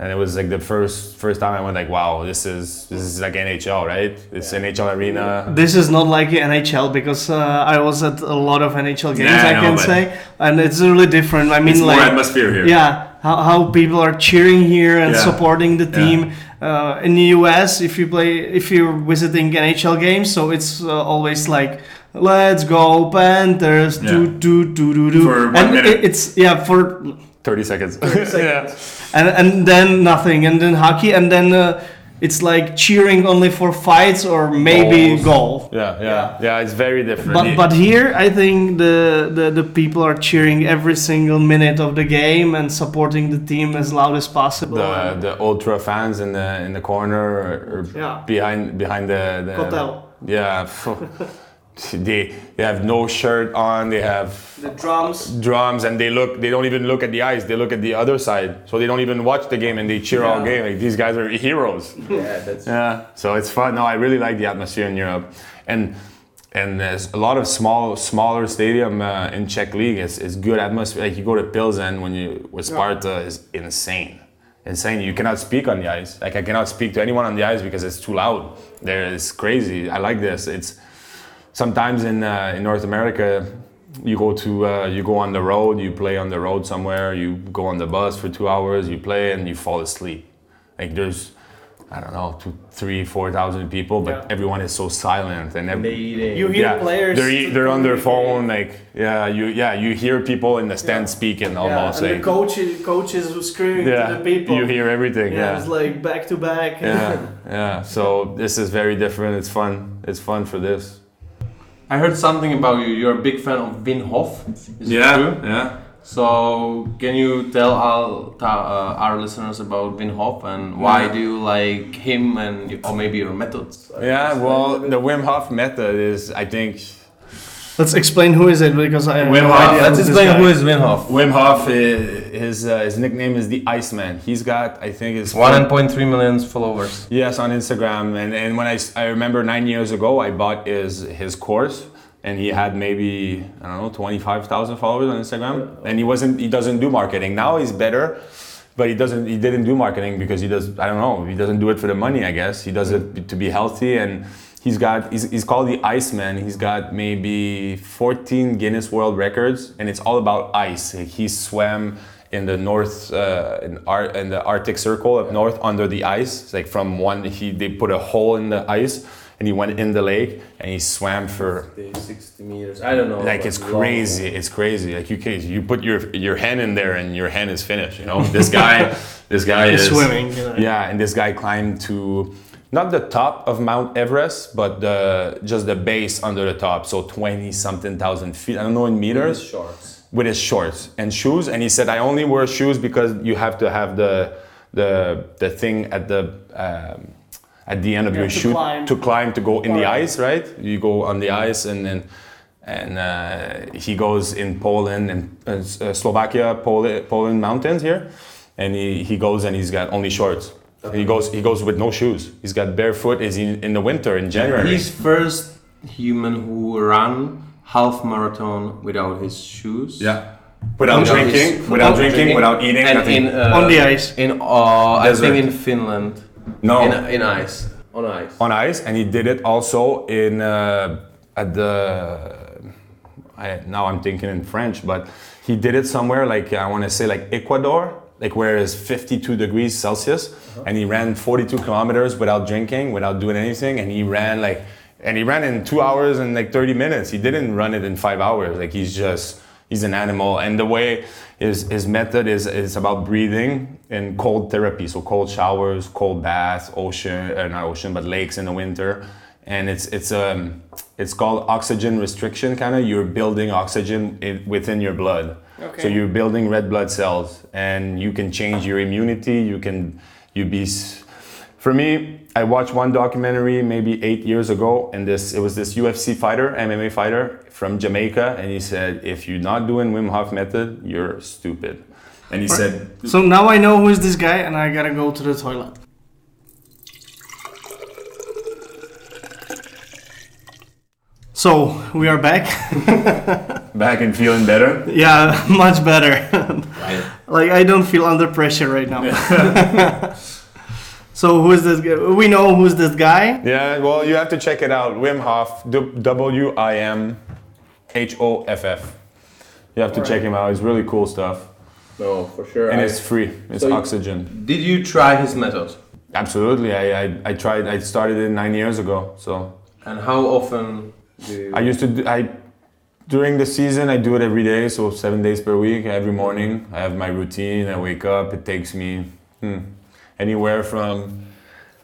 C: And it was like the first first time I went like, wow, this is this is like NHL, right? It's NHL arena.
A: This is not like NHL because uh, I was at a lot of NHL games,
C: Yeah, I
A: I,
C: know,
A: can say, and it's really different. I mean,
C: It's more
A: like
C: atmosphere here.
A: Yeah, how, how people are cheering here and
C: Yeah.
A: supporting the
C: Yeah.
A: team. Uh, in the US, if you play, if you're visiting NHL games, so it's uh, always like. Let's go Panthers!
C: Yeah.
A: Do do do do do.
C: For one
A: and it- it's yeah for
C: Thirty seconds. yeah.
A: and and then nothing, and then hockey, and then uh, it's like cheering only for fights or maybe
C: Goals.
A: goal.
C: Yeah, yeah, yeah. It's very different.
A: But but here I think the, the the people are cheering every single minute of the game and supporting the team as loud as possible.
C: the the ultra fans in the in the corner or, or
A: Yeah.
C: behind behind the, the
A: Hotel.
C: Yeah, they they have no shirt on. They have
A: the drums.
C: drums and they look. They don't even look at the ice. They look at the other side. So they don't even watch the game and they cheer all game. Like these guys are heroes.
B: Yeah, that's
C: Yeah, so it's fun. No, I really like the atmosphere in Europe, and and there's a lot of small, smaller stadium uh, in Czech league. It's, it's good atmosphere. Like you go to Pilsen when you with Sparta is insane, insane. You cannot speak on the ice. Like I cannot speak to anyone on the ice because it's too loud. There is crazy. I like this. It's sometimes in uh, in North America. You go to uh, you go on the road. You play on the road somewhere. You go on the bus for two hours. You play and you fall asleep. Like there's I don't know, two, three, four thousand people, but
A: Yeah.
C: everyone is so silent and every,
A: You hear
C: yeah,
A: players.
C: they're they're on their phone, like yeah, you yeah, you hear people in the stand speaking almost Yeah,
A: and
C: like
A: the coach, coaches screaming
C: yeah,
A: to the people.
C: you hear everything,
A: yeah,
C: yeah,
A: it's like back to back.
C: yeah, yeah. So this is very different. It's fun. It's fun for this.
B: I heard something about you. You're a big fan of Wim Hof. Is it true?
C: yeah.
B: So can you tell our, ta- uh, our listeners about Wim Hof and why
C: Yeah.
B: do you like him and or maybe your methods?
C: Yeah, well, the Wim Hof method is, I think,
A: Let's explain who is it because I have
C: Wim
A: no
C: Hof,
A: idea
B: Let's
A: who this
B: explain
A: guy
B: who is Wim Hof.
C: Wim Hof. i- His uh, his nickname is the Iceman. He's got, I think, it's
B: One point three million followers.
C: Yes, on Instagram. And, and when I, s- I remember nine years ago, I bought his, his course and he had maybe, I don't know, 25,000 followers on Instagram. And he wasn't, he doesn't do marketing. Now he's better, but he doesn't, he didn't do marketing because he does, I don't know, he doesn't do it for the money, I guess. He does it to be healthy and he's got, he's, he's called the Iceman. He's got maybe 14 Guinness World Records and it's all about ice. He swam in the north uh, in, Ar- in the Arctic Circle up north under the ice. It's like from one he they put a hole in the ice and he went in the lake and he swam for
B: 60 meters. I don't know.
C: like it's crazy. It's crazy. Like you can you put your your hand in there and your hand is finished. You know this guy this guy
A: is
C: is
A: swimming. You know.
C: yeah, and this guy climbed to not the top of Mount Everest, but the just the base under the top, so twenty something thousand feet. I don't know in meters
B: shorts.
C: with his shorts and shoes and he said i only wear shoes because you have to have the the the thing at the um, at the end of
A: Yeah,
C: your
A: to
C: shoe
A: climb.
C: to climb to go in the ice right you go on the ice and then and uh, he goes in Poland and uh, Slovakia, Poland, Poland mountains here, and he, he goes and he's got only shorts. He goes he goes with no shoes. He's got barefoot. Is in, in the winter in January.
B: He's first human who ran half marathon without his shoes.
C: yeah, without
B: Without
C: drinking,
B: his-
C: without drinking, without eating,
B: and
C: nothing.
B: in uh,
A: On the ice.
B: In uh, I think in Finland.
C: no,
B: In, in ice. On ice.
C: on ice, and he did it also in uh, at the. I, now I'm thinking in French, but he did it somewhere like I want to say like Ecuador, like where it's 52 degrees Celsius, and he ran 42 kilometers without drinking, without doing anything, and he ran like, and he ran in two hours and like 30 minutes. He didn't run it in five hours. Like he's just he's an animal, and the way his his method is is about breathing and cold therapy, so cold showers, cold baths, ocean, uh, not ocean, but lakes in the winter. And it's it's um it's called oxygen restriction kind of you're building oxygen in, within your blood
A: Okay.
C: so you're building red blood cells and you can change your immunity you can you be for me i watched one documentary maybe eight years ago and this it was this ufc fighter mma fighter from jamaica and he said if you're not doing wim hof method you're stupid and he said
A: So now I know who is this guy, and I gotta go to the toilet. So we are back.
C: Back and feeling better.
A: yeah, much better. like I don't feel under pressure right now. so who is this? Guy? We know who's this guy.
C: Yeah, well, you have to check it out. Wim Hof, W I M H O F F. You have to check him out. It's really cool stuff.
B: No, for sure.
C: And
B: I-
C: it's free. It's
B: So you-
C: oxygen.
B: Did you try his method?
C: Absolutely. I, I, I tried, I started it nine years ago. So
B: And how often
C: I used to, do, I, during the season, I do it every day. So seven days per week, every morning. I have my routine. I wake up. It takes me hmm, anywhere from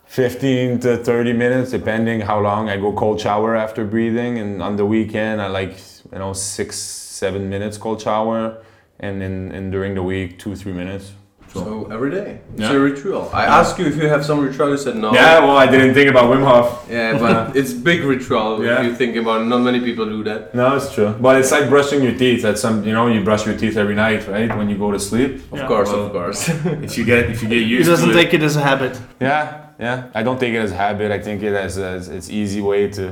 C: 15 to 30 minutes, depending how long. I go cold shower after breathing. And on the weekend, I like, you know, six, seven minutes cold shower. And then and during the week, two, three minutes.
B: So every day. It's
C: Yeah.
B: a ritual. I asked you if you have some ritual. You said no.
C: Yeah, well, I didn't think about Wim Hof.
B: Yeah, but it's big ritual
C: Yeah.
B: if you think about it. Not many people do that.
C: No, it's true. But it's like brushing your teeth. That's some, you know, you brush your teeth every night, right? When you go to sleep.
B: Of
A: Yeah.
B: course,
C: Well,
B: of course.
C: If you get, if you get
A: He
C: used
A: doesn't
C: to
A: take it as a habit.
C: Yeah, yeah. I don't take it as a habit. I think it as, as it's easy way to.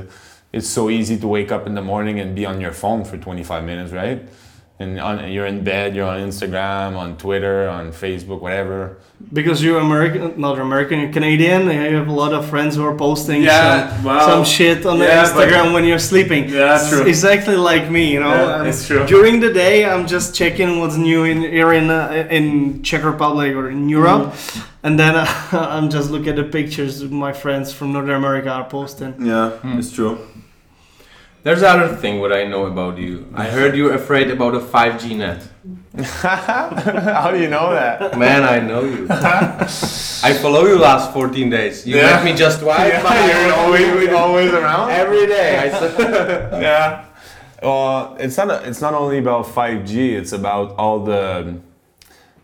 C: It's so easy to wake up in the morning and be on your phone for 25 minutes, right? And on, you're in bed, you're on Instagram, on Twitter, on Facebook, whatever.
A: Because you're American, not American, you're Canadian. and You have a lot of friends who are posting
C: Yeah,
A: some,
C: well,
A: some shit on
C: yeah,
A: Instagram when you're sleeping.
C: Yeah,
A: It's
C: true.
A: Exactly like me, you know.
C: Yeah, it's true.
A: During the day, I'm just checking what's new in here in uh, in Czech Republic or in Europe,
C: Mm-hmm.
A: and then uh, I'm just looking at the pictures my friends from North America are posting.
C: Yeah, it's true.
B: There's other thing what I know about you. I heard you're afraid about a 5G net.
C: How do you know that?
B: Man, I know you. I follow you last 14 days. You
C: Yeah.
B: met me just twice. I
C: you're always, always around.
B: every day.
C: Yeah. Well, it's not. it's not only about 5G. It's about all the.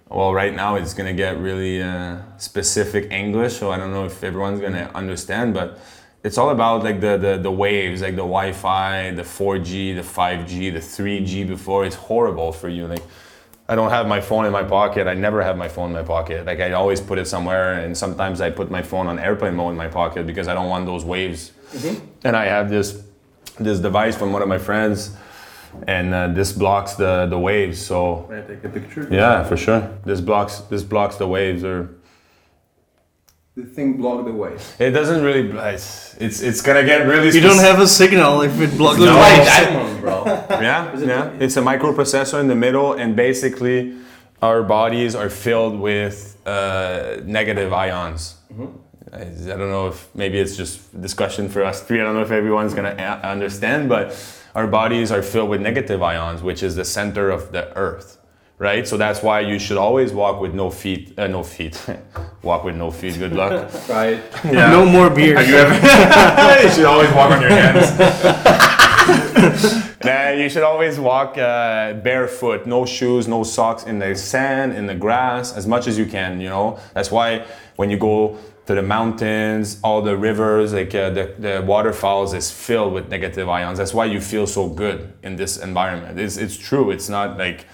C: Well, right now it's gonna get really uh, specific English, so I don't know if everyone's gonna understand, but it's all about like the, the the waves, like the Wi-Fi, the 4G, the 5G, the 3G. Before it's horrible for you. Like, I don't have my phone in my pocket. I never have my phone in my pocket. Like I always put it somewhere, and sometimes I put my phone on airplane mode in my pocket because I don't want those waves. And I have this this device from one of my friends, and uh, this blocks the the waves. So
B: Can I take a picture?
C: yeah, for sure, this blocks this blocks the waves, or
B: The thing blocked the way.
C: it doesn't really. It's it's, it's gonna get really.
A: You don't have a signal if it blocks
C: No.
A: the
B: Like
A: light.
B: diamond, bro.
C: Yeah, yeah. It's a microprocessor in the middle, and basically, our bodies are filled with uh, negative ions. I, I don't know if maybe it's just discussion for us three. I don't know if everyone's gonna a- understand, but our bodies are filled with negative ions, which is the center of the Earth, right? So that's why you should always walk with no feet. Uh, no feet. walk with no feet. Good luck.
B: Right.
C: Yeah.
A: No more beer.
C: Have you ever? you should always walk on your hands. nah, you should always walk uh, barefoot, no shoes, no socks, in the sand, in the grass, as much as you can. You know, that's why when you go to the mountains, all the rivers, like uh, the, the waterfalls, is filled with negative ions. That's why you feel so good in this environment. It's, it's true. It's not like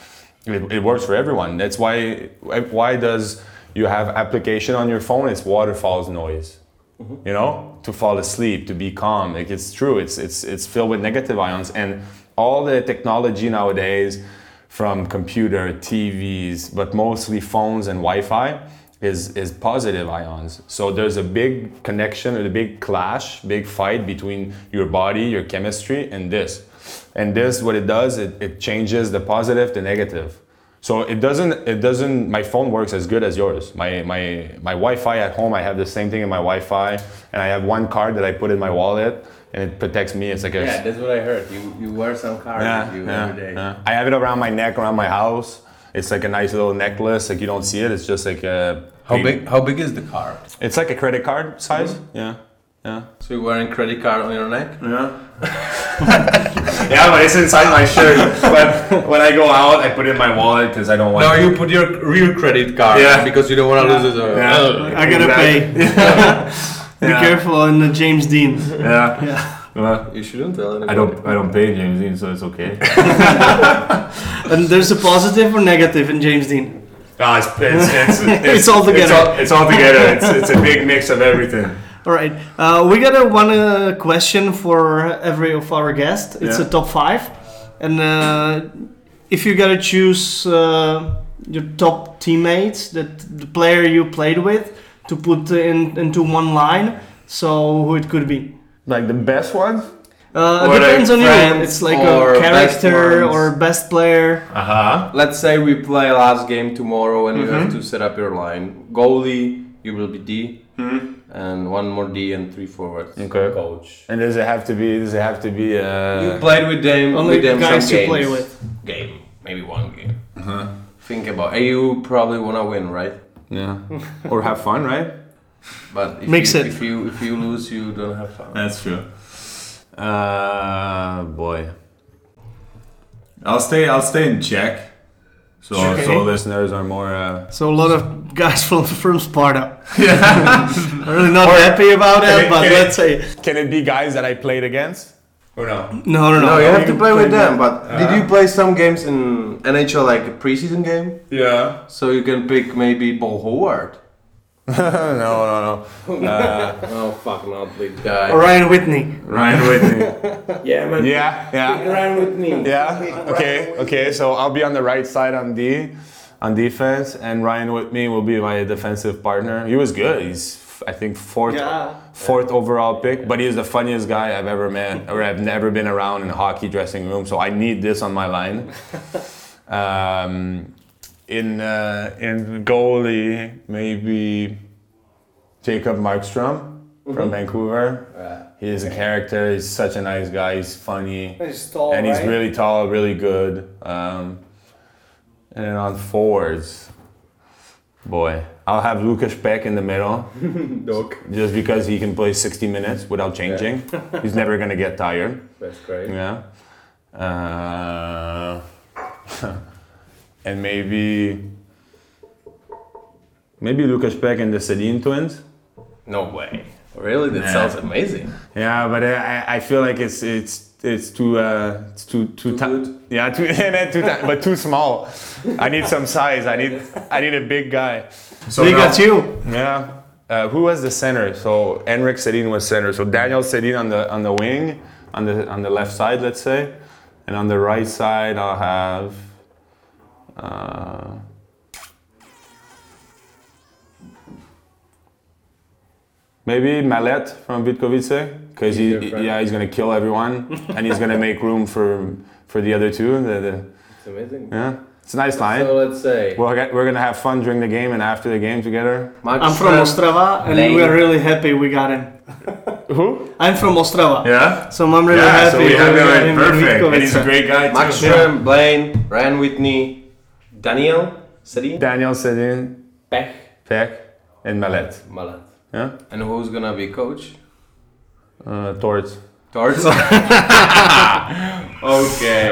C: it, it works for everyone. That's why why does you have application on your phone? It's waterfalls noise you know to fall asleep to be calm. Like it's true. It's it's it's filled with negative ions. And all the technology nowadays from computer tvs but mostly phones and wi-fi is is positive ions. So there's a big connection a big clash big fight between your body your chemistry and this and this what it does it, it changes the positive to negative so it doesn't it doesn't my phone works as good as yours. My my my Wi-Fi at home I have the same thing in my Wi-Fi and I have one card that I put in my wallet and it protects me. It's like a
B: Yeah, that's what I heard. You you wear some card
C: yeah,
B: with you
C: yeah,
B: every day.
C: yeah. I have it around my neck, around my house. It's like a nice little necklace. Like you don't see it. It's just like a
B: How big how big is the card?
C: It's like a credit card size. Mm-hmm. Yeah, yeah.
B: So you're wearing credit card on your neck?
C: Yeah. yeah, but it's inside my shirt. But when I go out, I put it in my wallet because I don't want.
B: No, you put your real credit card
C: Yeah.
B: because you don't want to lose it. Or,
C: Yeah.
B: Oh.
A: I gotta
C: Exactly.
A: pay. Be
C: Yeah.
A: careful on the James Dean.
C: Yeah.
A: Yeah.
C: Well,
B: You shouldn't tell anybody.
C: I don't. I don't pay James Dean, so it's okay.
A: And there's a positive or negative in James Dean.
C: No, it's, it's, it's,
A: It's all together.
C: It's all, it's all together. It's, it's a big mix of everything.
A: All right. Uh, we got a one uh, question for every of our guests. It's
C: Yeah.
A: a top five, and uh, if you gotta choose uh, your top teammates, that the player you played with, to put in into one line, so who it could be.
C: Like the best ones?
A: Uh,
B: Or
A: depends on you.
B: friends
A: It's like
B: or
A: a character
B: ones.
A: or best player.
C: Uh huh.
B: Let's say we play last game tomorrow and you have
A: Mhm.
B: to set up your line. Goalie, you will be D,
C: Hmm.
B: and one more D and three forwards.
C: Okay.
B: Coach.
C: And does it have to be? Does it have to be?
B: you
C: Uh,
B: played with them.
A: Only
B: with them
A: guys
B: some
A: you play with.
B: Game, maybe one game.
C: uh-huh.
B: Think about. And you probably wanna win, right?
C: Yeah. or have fun, right?
B: But if
A: Mix
B: you,
A: it.
B: If you if you lose, you don't have fun.
D: That's true.
C: Uh, boy.
D: I'll stay. I'll stay in Czech. So,
A: Okay.
C: So listeners are more. Uh,
A: So a lot of guys from from Sparta. I'm really not happy about
C: Can
A: that,
C: it-
A: but
C: it-
A: let's say
C: can it be guys that I played against? Or no?
A: no, no, no.
B: No, you have to play with
A: play
B: them. But did you play some games in NHL like a preseason game?
C: Yeah.
B: So you can pick maybe Bo Horvat.
C: no, no, no. Uh,
B: Oh fuck, not this guy.
A: Or Ryan Whitney.
C: Ryan Whitney.
B: Yeah, man.
C: Yeah, yeah.
B: Ryan Whitney.
C: Yeah. Okay. Okay. So I'll be on the right side on D, on defense, and Ryan with me will be my defensive partner. He was good. He's I think fourth
A: Yeah.
C: fourth overall pick, but he's the funniest guy I've ever met or I've never been around in a hockey dressing room. So I need this on my line. Um, in uh, in goalie, maybe Jacob Markstrom from Vancouver. He is a character. He's such a nice guy. He's funny
A: He's tall,
C: and he's really tall, really good. Um, and then on forwards, boy, I'll have Lucas Pech in the middle,
B: Doc.
C: just because he can play 60 minutes without changing. he's never gonna get tired.
B: That's great.
C: Yeah. Uh, and maybe, maybe Lucas Pech and the Sedin twins.
B: No way. Really? That
D: Yeah.
B: sounds amazing.
C: Yeah, but I, I feel like it's it's it's too uh it's too too,
B: Too
C: ti-
B: good?
C: Yeah, too and too ti- but too small. I need some size. I need I need a big guy.
D: So
A: they
D: now-
A: got you.
C: Yeah. Uh, who was the center? So Henrik Sedin was center. So Daniel Sedin on the on the wing, on the on the left side, let's say, and on the right side I'll have. Uh, Maybe Mallet from Vítkovice, because
B: He's
C: he, yeah, he's gonna kill everyone, and he's gonna make room for for the other two. The, the,
B: It's amazing.
C: yeah, it's a nice line.
B: So let's say
C: We're, get- we're gonna have fun during the game and after the game together.
B: Max
A: I'm from Ostrava, and
B: Lane.
A: we are really happy we got him.
C: Who?
A: I'm from Ostrava,
D: Yeah.
A: so I'm really
D: Yeah.
A: happy
D: So we
A: we
D: have him
A: him
D: right.
A: in
D: Perfect. And he's a great guy too.
B: Max Schremm, Blain, Ryan Whitney, Daniel, Sedin,
C: Daniel Sedin,
B: Pech,
C: Peck, and Mallet.
B: Malat.
C: Yeah?
B: And who's gonna be coach?
C: Uh, Torts.
B: Torts. okay.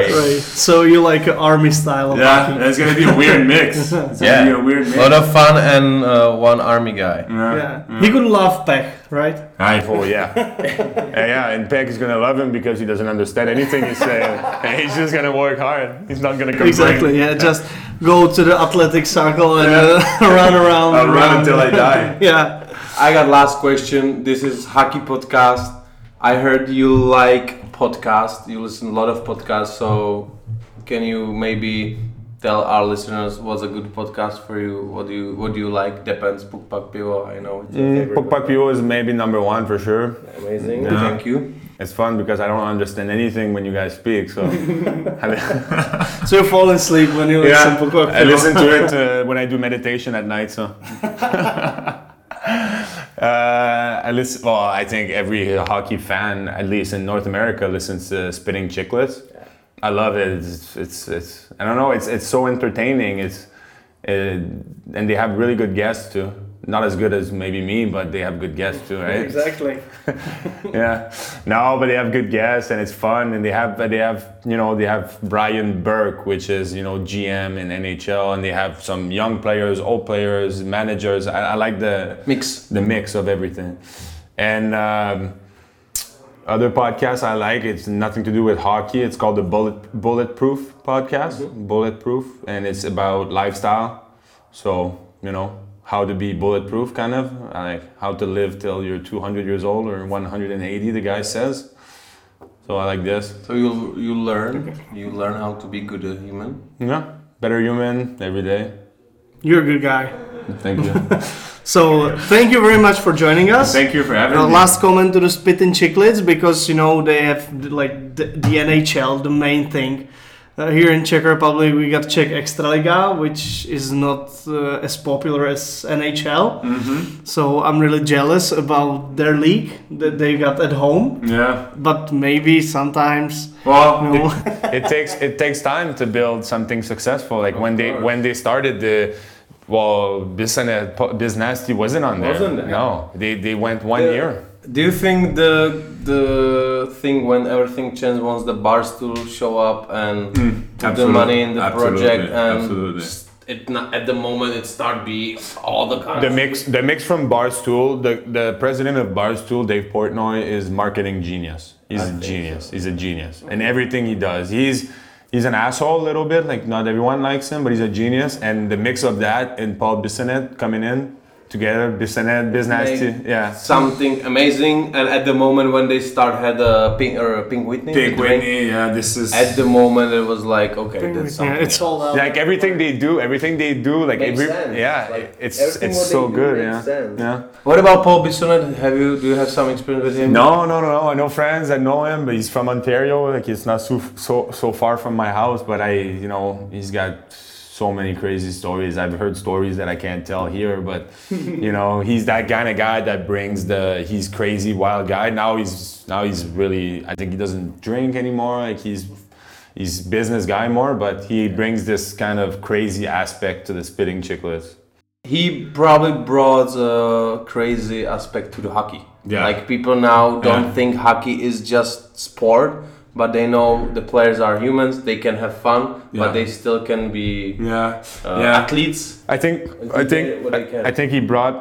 A: Right. So you like army style of
D: Yeah,
A: hockey?
D: it's gonna be a weird mix. It's
B: Yeah.
D: gonna be a weird
B: A
D: mix.
B: lot of fun and uh, one army guy.
D: Yeah.
A: Yeah. He could love Pech, right?
D: I
C: Oh, yeah. yeah, yeah, and Pech is gonna love him because he doesn't understand anything he's saying. and he's just gonna work hard. He's not gonna complain.
A: Exactly. Yeah. Just go to the athletic circle and uh, run around.
D: I'll
A: and
D: run until I die.
A: Yeah.
B: I got last question. This is hockey podcast. I heard you like podcasts. You listen a lot of podcasts. So can you maybe tell our listeners what's a good podcast for you? What do you What do you like? Depends. Puk Pak Pivo. I know it's your
C: Mm. Puk Pak Pivo is maybe number one for sure.
B: Amazing.
D: Yeah.
B: Thank you.
C: It's fun because I don't understand anything when you guys speak. So
A: So you fall asleep when you listen to Puk
C: I listen to it uh, when I do meditation at night. So uh, I listen. Well, I think every hockey fan, at least in North America, listens to Spitting Chicklets. I love it. It's, it's, it's I don't know. It's it's so entertaining. It's uh, and they have really good guests too. Not as good as maybe me, but they have good guests too, right?
A: Exactly.
C: yeah. No but they have good guests and it's fun and they have they have you know they have brian burke which is you know gm in nhl and they have some young players old players managers. I, I like the
B: Mix.
C: the mix of everything. And um, other podcasts i like it's nothing to do with hockey. It's called the bullet bulletproof podcast. Bulletproof and it's about lifestyle. So you know how to be bulletproof, kind of like how to live till you're 200 years old or 180. The guy says. So I like this.
B: So you you learn you learn how to be good a human.
C: Yeah, better human every day.
A: You're a good guy.
C: Thank you.
A: So thank you very much for joining us.
D: Thank you for having
A: Uh,
D: me.
A: last comment to the Spitting Chicklets because you know they have like the, the NHL, the main thing. Uh, here in Czech Republic, we got Czech Extraliga, which is not uh, as popular as NHL.
D: Mm-hmm.
A: So I'm really jealous about their league that they got at home.
D: Yeah.
A: But maybe sometimes,
D: Well,
A: you know,
C: it takes it takes time to build something successful. Like when they when they started the well, Bisnet Bisnasty wasn't on there.
B: Wasn't there?
C: No, they they went one
B: The-
C: year.
B: Do you think the the thing when everything changed once the Barstool show up and put the
D: Mm,
B: money in the
D: absolutely,
B: project and
D: absolutely.
B: it not, at the moment it start be all the
C: The mix the mix from Barstool, the the president of Barstool, Dave Portnoy, is marketing genius. He's a genius. He's a genius. And everything he does. He's he's an asshole a little bit, like not everyone likes him, but he's a genius. And the mix of that and Paul Bissonnette coming in together, Bissonnette, Bisnasty,
B: Make
C: yeah.
B: something amazing and at the moment when they start had a pink or a Pink Whitney
D: Pink
B: the drink,
D: Whitney, yeah, this is.
B: at the moment it was like okay that's
A: yeah,
B: something
A: it's all out.
C: Like everything they do, everything they do, like every
B: sense.
C: yeah,
B: Like,
C: it's it's so good, yeah,
B: sense.
C: yeah.
B: what about Paul Bissonnette have you do you have some experience with him
C: No, no, no, no. I know friends i know him, but he's from Ontario. Like it's not so so so far from my house, but I, you know, he's got so many crazy stories. I've heard stories that I can't tell here, but you know, he's that kind of guy that brings the he's crazy wild guy. Now he's now he's really I think he doesn't drink anymore. Like he's he's business guy more, but he brings this kind of crazy aspect to the spitting chicklets.
B: he probably brought a crazy aspect to the hockey.
D: Yeah.
B: Like people now don't
D: Yeah.
B: think hockey is just sport, but they know the players are humans. They can have fun,
D: Yeah.
B: but they still can be
D: yeah.
B: uh,
D: yeah.
B: athletes.
C: I think I
B: think
C: think
B: they- what they can.
C: I think he brought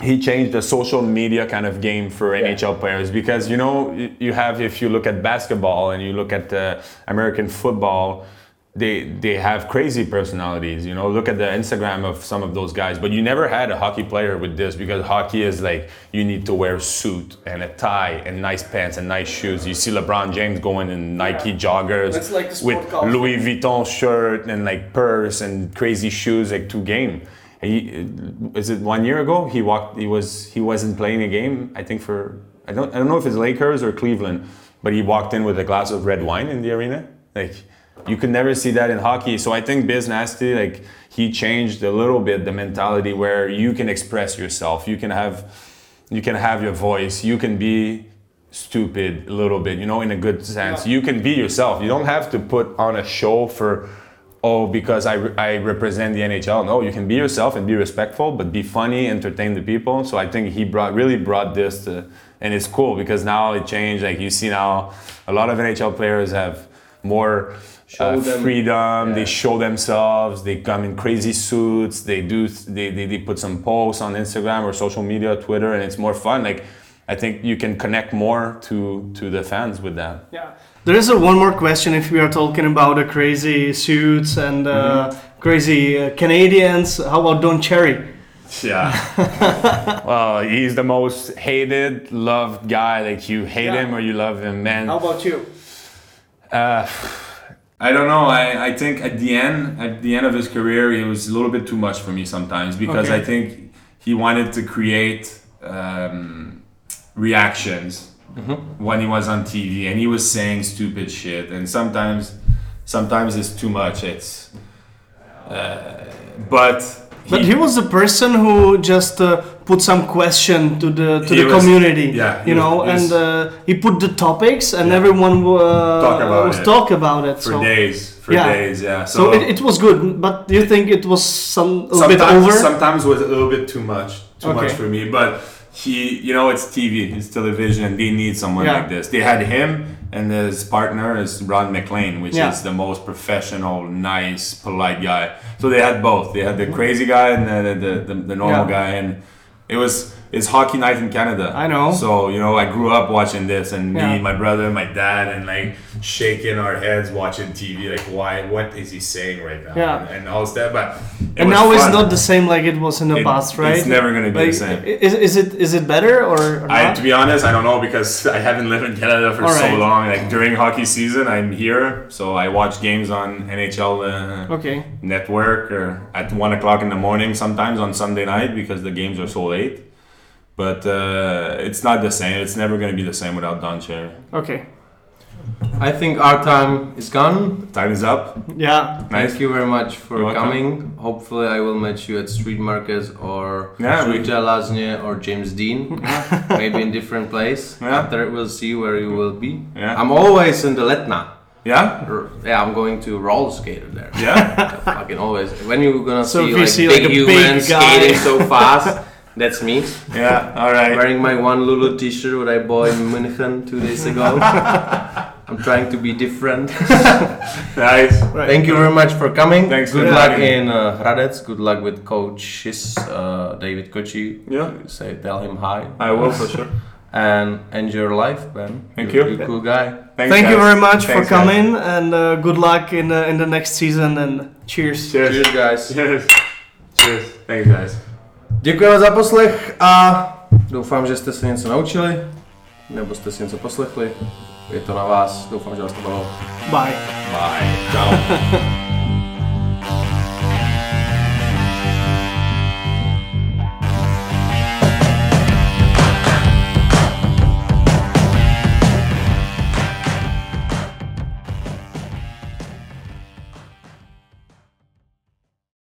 C: he changed the social media kind of game for NHL players because you know you have if you look at basketball and you look at the American football they they have crazy personalities you know look at the Instagram of some of those guys but you never had a hockey player with this because hockey is like you need to wear a suit and a tie and nice pants and nice shoes you see LeBron James going in Nike joggers
A: like
C: with
A: culture.
C: Louis Vuitton shirt and like purse and crazy shoes like to game. He is it one year ago? He walked. He was he wasn't playing a game. I think for I don't I don't know if it's Lakers or Cleveland, but he walked in with a glass of red wine in the arena. Like you could never see that in hockey. So I think Biz Nasty like he changed a little bit the mentality where you can express yourself. You can have you can have your voice. You can be stupid a little bit, you know, in a good sense. You can be yourself. You don't have to put on a show for, oh, because I, re- I represent the NHL. No, you can be yourself and be respectful, but be funny, entertain the people. So I think he brought really brought this to, and it's cool because now it changed. Like you see now, a lot of NHL players have more.
B: Show
C: Uh, freedom.
B: yeah.
C: They show themselves. They come in crazy suits. They do. They, they, they put some posts on Instagram or social media, Twitter, and it's more fun. Like I think you can connect more to to the fans with that.
A: Yeah. There is a one more question if we are talking about the crazy suits and uh,
C: Mm-hmm.
A: crazy uh, Canadians. How about Don Cherry?
D: Yeah.
C: Well, he's the most hated, loved guy. Like you hate
A: Yeah.
C: him or you love him, man.
A: How about you?
C: Uh,
D: I don't know. I, I think at the end, at the end of his career, it was a little bit too much for me sometimes because
A: Okay.
D: I think he wanted to create um, reactions when he was on TV, and he was saying stupid shit, and sometimes, sometimes it's too much. It's, uh, but.
A: But he was the person who just uh, put some question to the to the
D: was-
A: community.
D: yeah,
A: you know,
D: was-
A: and uh, he put the topics, and everyone uh,
D: Talk about
A: was
D: it.
A: talk about it.
D: for
A: so
D: days, for
A: Yeah.
D: days, yeah.
A: so it, it was good. But do you think it was some a little
D: bit
A: over?
D: sometimes was a little bit too much, too much for me. But he, you know, it's TV, it's television. They need someone
A: Yeah.
D: like this. They had him, and his partner is Ron MacLean, which
A: Yeah.
D: is the most professional, nice, polite guy. So they had both. They had the crazy guy and the the, the, the normal
A: Yeah.
D: guy, and it was
C: it's hockey night in Canada.
A: I know.
C: So you know, I grew up watching this, and
A: Yeah.
C: me, my brother, my dad, and like shaking our heads watching TV. Like, why? What is he saying right now?
A: Yeah.
C: And, and all that. But
A: and now it's not the same like it was in the
C: It-
A: past, right?
C: it's never gonna be the same.
A: Is, is it is it better or, or
C: I, to be honest, I don't know because I haven't lived in Canada for
A: All
C: so
A: right.
C: long. Like during hockey season, I'm here, so I watch games on NHL uh,
A: okay.
C: network or at one o'clock in the morning sometimes on Sunday night because the games are so late. But uh, it's not the same. It's never going to be the same without Don Cherry.
A: Okay.
B: I think our time is gone.
C: Time is up.
A: Yeah.
C: Nice.
B: Thank you very much for
C: You're welcome.
B: coming. Hopefully, I will meet you at Street Markets or
C: Yeah, we-
B: Žluté Lázně or James Dean. Maybe in different place.
C: Yeah.
B: After we'll see where you will be.
C: Yeah.
B: I'm always in the Letná.
C: Yeah.
B: R- Yeah, I'm going to roller skater there.
C: Yeah.
B: Fucking always. When you gonna
A: So if
B: see
A: you
B: like
A: see,
B: big
A: like, a big
B: humans skating so fast, that's me.
C: yeah. All right.
B: Wearing my one Lulu t-shirt that I bought in München two days ago. I'm trying to be different.
C: Nice.
A: Right.
B: Thank you very much for coming.
C: Thanks
B: Good luck
C: having
B: in uh, Hradec. Good luck with coaches uh, David Kočí.
C: Yeah.
B: Say tell him hi.
C: I will for sure.
B: And enjoy your life, Ben.
C: Thank
B: You're-
C: you.
B: You're cool guy.
C: Thanks,
A: Thank you very much
C: Thanks,
A: for
C: guys.
A: coming and uh, good luck in the, in the next season and cheers.
C: Cheers.
B: Cheers, guys.
C: Cheers. Cheers. Thanks, guys.
B: Děkujeme za poslech a doufám, že jste se něco naučili, nebo jste si něco poslechli. Je to na vás. Doufám, že vás to bavilo.
A: Bye.
B: Bye. Ciao.